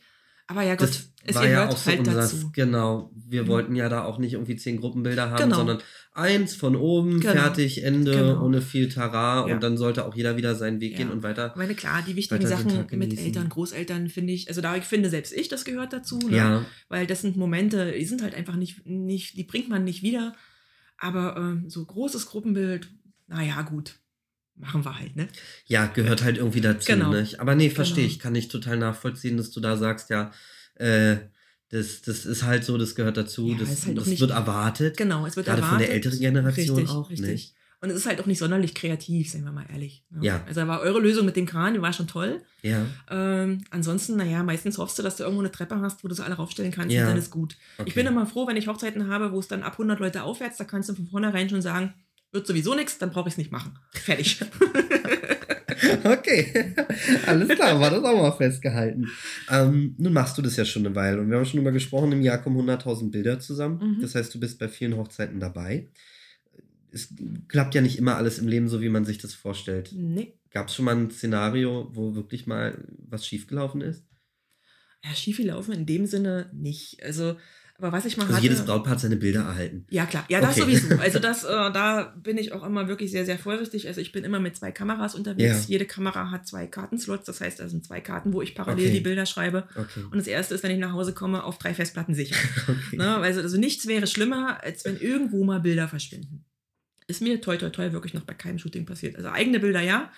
Aber ja Das es war ja auch so halt unser, dazu. genau. Wir Mhm. wollten ja da auch nicht irgendwie zehn Gruppenbilder haben, Genau. sondern eins von oben, Genau. fertig, Ende, Genau. ohne viel Tara Ja. und dann sollte auch jeder wieder seinen Weg Ja. gehen und weiter. Ich meine, klar, die wichtigen Sachen mit. Eltern, Großeltern finde ich, also da ich finde selbst ich, das gehört dazu, ne? Ja, weil das sind Momente, die sind halt einfach nicht, nicht die bringt man nicht wieder. Aber ähm, so großes Gruppenbild, naja, gut, machen wir halt, ne? ja, gehört halt irgendwie dazu. Genau. Nicht? Aber nee, verstehe Genau. ich, kann ich total nachvollziehen, dass du da sagst, ja, äh, das, das ist halt so, das gehört dazu, Ja, das, halt das nicht- wird erwartet. Genau, es wird Gerade von erwartet. der älteren Generation richtig, auch richtig. nicht. Und es ist halt auch nicht sonderlich kreativ, seien wir mal ehrlich. ne? Ja. Also war eure Lösung mit dem Kran, die war schon toll. Ja, Ähm, ansonsten, naja, meistens hoffst du, dass du irgendwo eine Treppe hast, wo du sie alle raufstellen kannst Ja. und dann ist gut. okay. Ich bin immer froh, wenn ich Hochzeiten habe, wo es dann ab 100 Leute aufwärts, da kannst du von vornherein schon sagen, wird sowieso nichts, dann brauche ich es nicht machen. Fertig. (laughs) Okay, alles klar, war das auch mal festgehalten. Ähm, nun machst du das ja schon eine Weile und wir haben schon darüber gesprochen, im Jahr kommen 100.000 Bilder zusammen. Mhm. Das heißt, du bist bei vielen Hochzeiten dabei. Es klappt ja nicht immer alles im Leben so, wie man sich das vorstellt. nee. Gab es schon mal ein Szenario, wo wirklich mal was schiefgelaufen ist? Ja, schief laufen in dem Sinne nicht. Also, aber was ich mal Also hatte. jedes Brautpaar hat seine Bilder erhalten. Ja, klar. Ja, das Okay. sowieso. (laughs) Also das, äh, da bin ich auch immer wirklich sehr, sehr vorsichtig. Also ich bin immer mit zwei Kameras unterwegs. Ja. Jede Kamera hat zwei Kartenslots. Das heißt, da sind zwei Karten, wo ich parallel Okay. die Bilder schreibe. Okay. Und das erste ist, wenn ich nach Hause komme, auf drei Festplatten sicher. (laughs) okay. ne? also, also nichts wäre schlimmer, als wenn irgendwo mal Bilder verschwinden. Ist mir toi toi toi wirklich noch bei keinem Shooting passiert. Also eigene Bilder ja,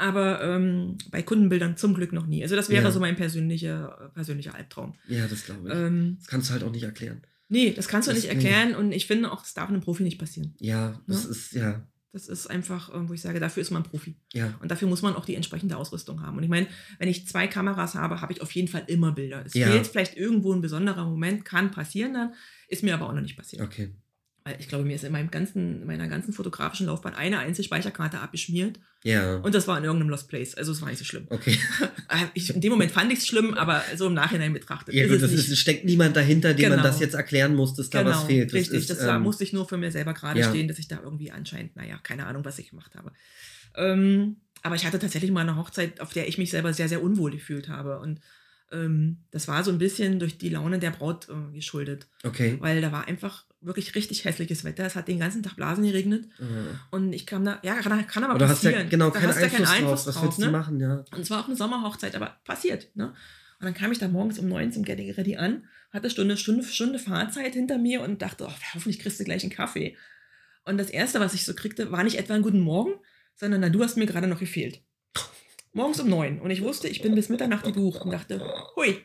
aber ähm, bei Kundenbildern zum Glück noch nie. Also das wäre Ja. so mein persönlicher, persönlicher Albtraum. Ja, das glaube ich. Ähm, das kannst du halt auch nicht erklären. nee, das kannst du Das- nicht erklären und ich finde auch, es darf einem Profi nicht passieren. Ja, das Ja. ist, ja, Das ist einfach, äh, wo ich sage, dafür ist man Profi. ja. Und dafür muss man auch die entsprechende Ausrüstung haben. Und ich meine, wenn ich zwei Kameras habe, habe ich auf jeden Fall immer Bilder. Es Ja. fehlt vielleicht irgendwo ein besonderer Moment, kann passieren dann, ist mir aber auch noch nicht passiert. Okay. Weil ich glaube, mir ist in meinem ganzen, meiner ganzen fotografischen Laufbahn eine einzige Speicherkarte abgeschmiert Ja. und das war in irgendeinem Lost Place. Also es war nicht so schlimm. Okay. (laughs) Äh, Ich, in dem Moment fand ich es schlimm, aber so im Nachhinein betrachtet Ja, gut, es das ist, steckt niemand dahinter, dem man Genau. das jetzt erklären muss, dass da was fehlt. Das Richtig, ist, das war, ähm, musste ich nur für mir selber gerade ja. stehen, dass ich da irgendwie anscheinend, naja, keine Ahnung, was ich gemacht habe. Ähm, aber ich hatte tatsächlich mal eine Hochzeit, auf der ich mich selber sehr, sehr unwohl gefühlt habe. Und ähm, das war so ein bisschen durch die Laune der Braut äh, geschuldet. Okay. Weil da war einfach wirklich richtig hässliches Wetter. Es hat den ganzen Tag Blasen geregnet. Äh, Und ich kam da, ja, kann, kann aber Aber du hast passieren. ja genau Da keinen hast Einfluss, keinen drauf. Was willst du ne? machen, ja? Und es war auch eine Sommerhochzeit, aber passiert. Ne? Und dann kam ich da morgens um neun zum Getting Ready an, hatte Stunde, Stunde, Stunde Fahrzeit hinter mir und dachte, oh, hoffentlich kriegst du gleich einen Kaffee. Und das Erste, was ich so kriegte, war nicht etwa ein Guten Morgen, sondern na, du hast mir gerade noch gefehlt. Morgens um neun. Und ich wusste, ich bin bis Mitternacht gebucht und dachte, hui,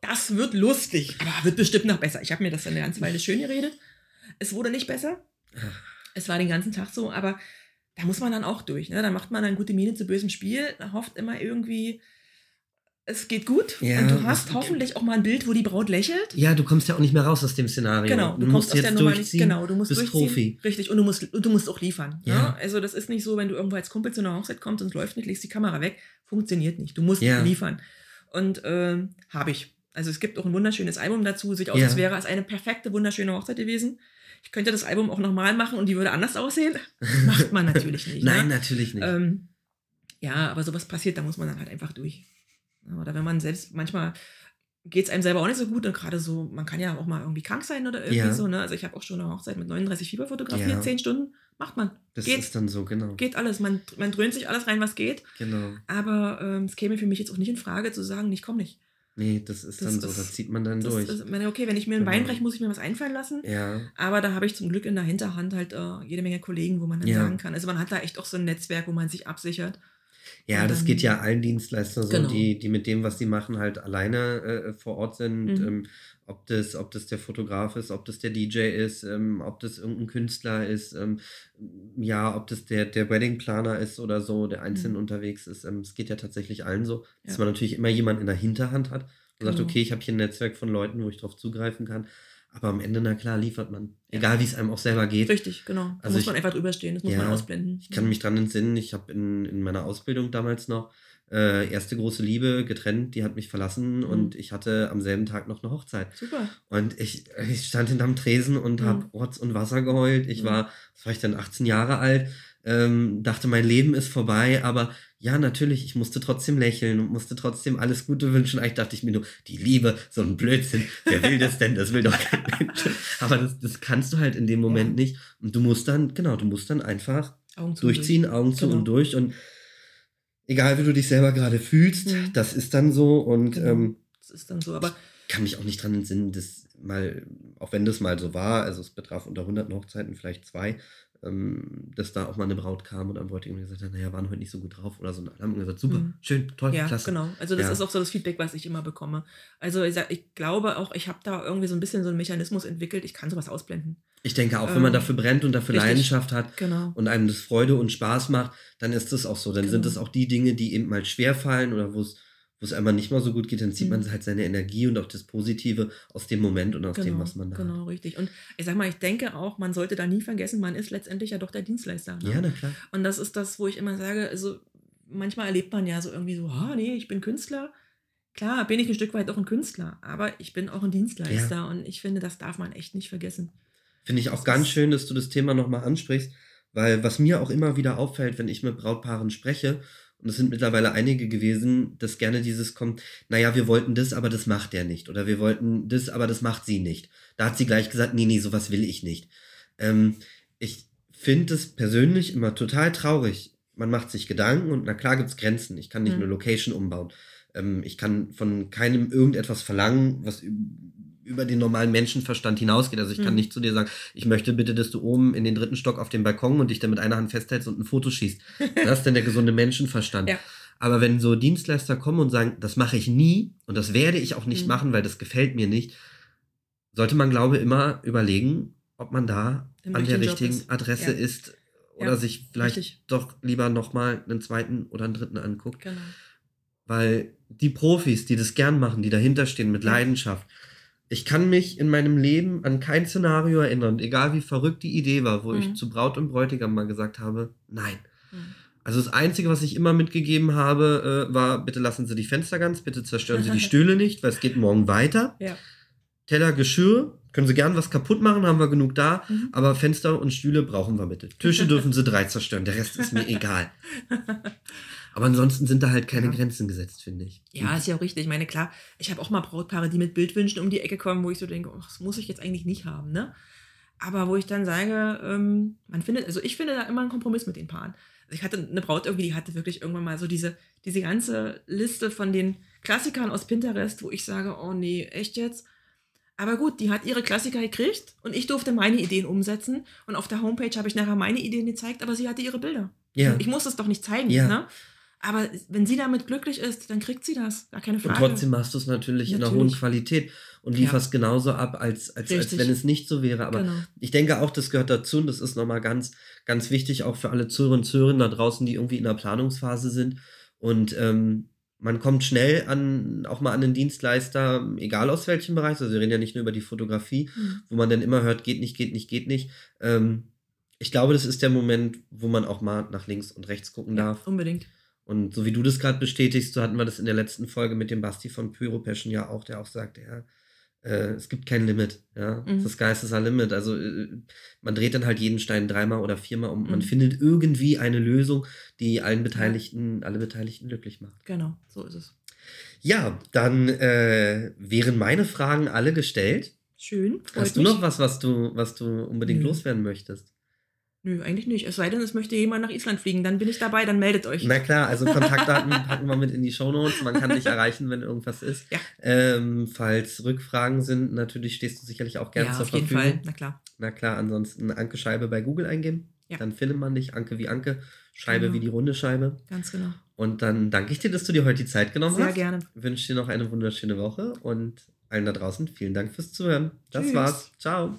das wird lustig, aber wird bestimmt noch besser. Ich habe mir das dann eine ganze Weile schön geredet. Es wurde nicht besser. Es war den ganzen Tag so, aber da muss man dann auch durch. Ne? Da macht man dann gute Miene zu bösem Spiel, hofft immer irgendwie, es geht gut. Ja, und du hast hoffentlich auch mal ein Bild, wo die Braut lächelt. Ja, du kommst ja auch nicht mehr raus aus dem Szenario. Genau, du, musst aus der jetzt Nummer nicht. Genau, du musst bist durchziehen. Profi. Richtig, und du musst, du musst auch liefern. Ja. Ja. Also das ist nicht so, wenn du irgendwo als Kumpel zu einer Hochzeit kommst und es läuft nicht, legst die Kamera weg. Funktioniert nicht. Du musst Ja. liefern. Und ähm, habe ich. Also es gibt auch ein wunderschönes Album dazu. Sieht aus, Ja. als wäre es eine perfekte, wunderschöne Hochzeit gewesen. Ich könnte das Album auch nochmal machen und die würde anders aussehen. (laughs) Macht man natürlich nicht. Nein, ne? natürlich nicht. Ähm, ja, aber sowas passiert, da muss man dann halt einfach durch. Oder wenn man selbst, manchmal geht es einem selber auch nicht so gut und gerade so, man kann ja auch mal irgendwie krank sein oder irgendwie Ja. so. Ne? Also ich habe auch schon eine Hochzeit mit 39 Fieber fotografiert, Ja. 10 Stunden, macht man. das geht, ist dann so, genau. geht alles, man, man dröhnt sich alles rein, was geht. Genau. Aber ähm, es käme für mich jetzt auch nicht in Frage zu sagen, ich komme nicht. Nee, das ist Das dann so, ist- da zieht man dann Das durch. ist, meine, okay, wenn ich mir ein Genau. Bein breche, muss ich mir was einfallen lassen. ja, Aber da habe ich zum Glück in der Hinterhand halt äh, jede Menge Kollegen, wo man dann Ja. sagen kann. Also man hat da echt auch so ein Netzwerk, wo man sich absichert. ja, Und das dann- geht ja allen Dienstleistern so, Genau. die, die mit dem, was sie machen, halt alleine äh, vor Ort sind. Mhm. Ähm, ob, das, ob das der Fotograf ist, ob das der DJ ist, ähm, ob das irgendein Künstler ist, ähm, ja, ob das der, der Wedding-Planer ist oder so, der einzeln Mhm. unterwegs ist. Ähm, es geht ja tatsächlich allen so, dass Ja. man natürlich immer jemanden in der Hinterhand hat und sagt, Genau. okay, ich habe hier ein Netzwerk von Leuten, wo ich drauf zugreifen kann. Aber am Ende, na klar, liefert man. Egal, wie es einem auch selber geht. Richtig, genau. Da Also muss ich- man einfach drüber stehen, das muss Ja, man ausblenden. Ich kann mich dran entsinnen, ich habe in, in meiner Ausbildung damals noch äh, erste große Liebe getrennt, die hat mich verlassen und ich hatte am selben Tag noch eine Hochzeit. Super. Und ich, ich stand hinterm Tresen und Mhm. habe Rotz und Wasser geheult. Ich Mhm. war, was war ich denn, 18 Jahre alt, ähm, dachte, mein Leben ist vorbei, aber ja, natürlich, ich musste trotzdem lächeln und musste trotzdem alles Gute wünschen. Eigentlich dachte ich mir nur, die Liebe, so ein Blödsinn, wer will das denn? Das will doch kein (laughs) Mensch. Aber das, das kannst du halt in dem Moment Ja. nicht. Und du musst dann, genau, du musst dann einfach Augen durchziehen, Augen zu Genau. und durch und egal wie du dich selber gerade fühlst, Mhm. das ist dann so und Genau. ähm, Das ist dann so. Aber kann mich auch nicht dran entsinnen, dass mal, auch wenn das mal so war, also es betraf unter hunderten Hochzeiten vielleicht zwei, ähm, dass da auch mal eine Braut kam und am Bräutigam gesagt hat, naja, waren heute nicht so gut drauf oder so. Und alle haben gesagt, super, Mhm. schön, toll, ja, klasse. genau. Also das Ja. ist auch so das Feedback, was ich immer bekomme. Also ich, sag, ich glaube auch, ich habe da irgendwie so ein bisschen so einen Mechanismus entwickelt, ich kann sowas ausblenden. Ich denke auch, wenn man Ähm, dafür brennt und dafür richtig. Leidenschaft hat Genau. und einem das Freude und Spaß macht, dann ist das auch so. Dann sind Genau. es auch die Dinge, die eben mal schwer fallen oder wo es wo es einmal nicht mal so gut geht, dann zieht Mhm. man halt seine Energie und auch das Positive aus dem Moment und aus dem, Genau, was man da hat. genau, richtig. Und ich sag mal, ich denke auch, man sollte da nie vergessen, man ist letztendlich ja doch der Dienstleister. Ne? Ja, na klar. Und das ist das, wo ich immer sage, also manchmal erlebt man ja so irgendwie so, ah, nee, ich bin Künstler. Klar, bin ich ein Stück weit auch ein Künstler, aber ich bin auch ein Dienstleister und ich finde, das darf man echt nicht vergessen. Finde ich auch Das ganz schön, dass du das Thema nochmal ansprichst, weil was mir auch immer wieder auffällt, wenn ich mit Brautpaaren spreche, und es sind mittlerweile einige gewesen, dass gerne dieses kommt, naja, wir wollten das, aber das macht der nicht. Oder wir wollten das, aber das macht sie nicht. Da hat sie gleich gesagt, nee, nee, sowas will ich nicht. Ähm, ich finde es persönlich immer total traurig. Man macht sich Gedanken und na klar gibt es Grenzen. Ich kann nicht Mhm. eine Location umbauen. Ähm, ich kann von keinem irgendetwas verlangen, was über den normalen Menschenverstand hinausgeht. Also ich kann Mhm. nicht zu dir sagen, ich möchte bitte, dass du oben in den dritten Stock auf dem Balkon und dich dann mit einer Hand festhältst und ein Foto schießt. (laughs) Das ist denn der gesunde Menschenverstand. Ja. Aber wenn so Dienstleister kommen und sagen, das mache ich nie und das werde ich auch nicht Mhm. machen, weil das gefällt mir nicht, sollte man, glaube ich, immer überlegen, ob man da Im an der richtigen ist. Adresse Ja. ist oder Ja, sich vielleicht richtig. doch lieber nochmal einen zweiten oder einen dritten anguckt. Genau. Weil die Profis, die das gern machen, die dahinter stehen mit. Leidenschaft, ich kann mich in meinem Leben an kein Szenario erinnern, egal wie verrückt die Idee war, wo ich Mhm. zu Braut und Bräutigam mal gesagt habe, nein. Mhm. Also das Einzige, was ich immer mitgegeben habe, äh, war, bitte lassen Sie die Fenster ganz, bitte zerstören Sie die (laughs) Stühle nicht, weil es geht morgen weiter. Ja. Teller, Geschirr, können Sie gern was kaputt machen, haben wir genug da, Mhm. aber Fenster und Stühle brauchen wir bitte. Tische (laughs) dürfen Sie drei zerstören, der Rest ist mir egal. Aber ansonsten sind da halt keine Ja. Grenzen gesetzt, finde ich. Ja, ist ja auch richtig. Ich meine, klar, ich habe auch mal Brautpaare, die mit Bildwünschen um die Ecke kommen, wo ich so denke, oh, das muss ich jetzt eigentlich nicht haben, ne? Aber wo ich dann sage, ähm, man findet, also ich finde da immer einen Kompromiss mit den Paaren. Also ich hatte eine Braut irgendwie, die hatte wirklich irgendwann mal so diese, diese ganze Liste von den Klassikern aus Pinterest, wo ich sage, oh nee, echt jetzt? Aber gut, die hat ihre Klassiker gekriegt und ich durfte meine Ideen umsetzen. Und auf der Homepage habe ich nachher meine Ideen gezeigt, aber sie hatte ihre Bilder. Ja. Ich muss es doch nicht zeigen, Ja. ne? Aber wenn sie damit glücklich ist, dann kriegt sie das. Gar keine Und Frage. trotzdem machst du es natürlich, in einer hohen Natürlich. Qualität und Ja. lieferst genauso ab, als, als, als wenn es nicht so wäre. Aber Genau. ich denke auch, das gehört dazu und das ist nochmal ganz, ganz wichtig, auch für alle Zuhörerinnen und Zuhörer da draußen, die irgendwie in der Planungsphase sind. Und ähm, man kommt schnell an, auch mal an den Dienstleister, egal aus welchem Bereich, also wir reden ja nicht nur über die Fotografie, Mhm. wo man dann immer hört, geht nicht, geht nicht, geht nicht. Ähm, ich glaube, das ist der Moment, wo man auch mal nach links und rechts gucken Ja, darf. unbedingt. Und so wie du das gerade bestätigst, so hatten wir das in der letzten Folge mit dem Basti von Pyro Passion ja auch, der auch sagte, ja, äh, es gibt kein Limit, ja. Mhm. Das Geist ist ein Limit. Also äh, man dreht dann halt jeden Stein dreimal oder viermal und man Mhm. findet irgendwie eine Lösung, die allen Beteiligten, alle Beteiligten glücklich macht. Genau, so ist es. Ja, dann äh, wären meine Fragen alle gestellt. Schön. Hast du mich. noch was, was du, was du unbedingt Nö. loswerden möchtest? Nö, eigentlich nicht. Es sei denn, es möchte jemand nach Island fliegen, dann bin ich dabei, dann meldet euch. Na klar, also Kontaktdaten (laughs) packen wir mit in die Shownotes. Man kann dich (laughs) erreichen, wenn irgendwas ist. Ja. Ähm, falls Rückfragen sind, natürlich stehst du sicherlich auch gerne ja, zur auf jeden Verfügung. Fall. Na klar. Na klar, ansonsten Anke Scheibe bei Google eingeben. Ja. Dann findet man dich. Anke wie Anke, Scheibe Genau. wie die runde Scheibe. Ganz genau. Und dann danke ich dir, dass du dir heute die Zeit genommen Sehr hast. gerne. Wünsche dir noch eine wunderschöne Woche und allen da draußen vielen Dank fürs Zuhören. Das Tschüss. war's. Ciao.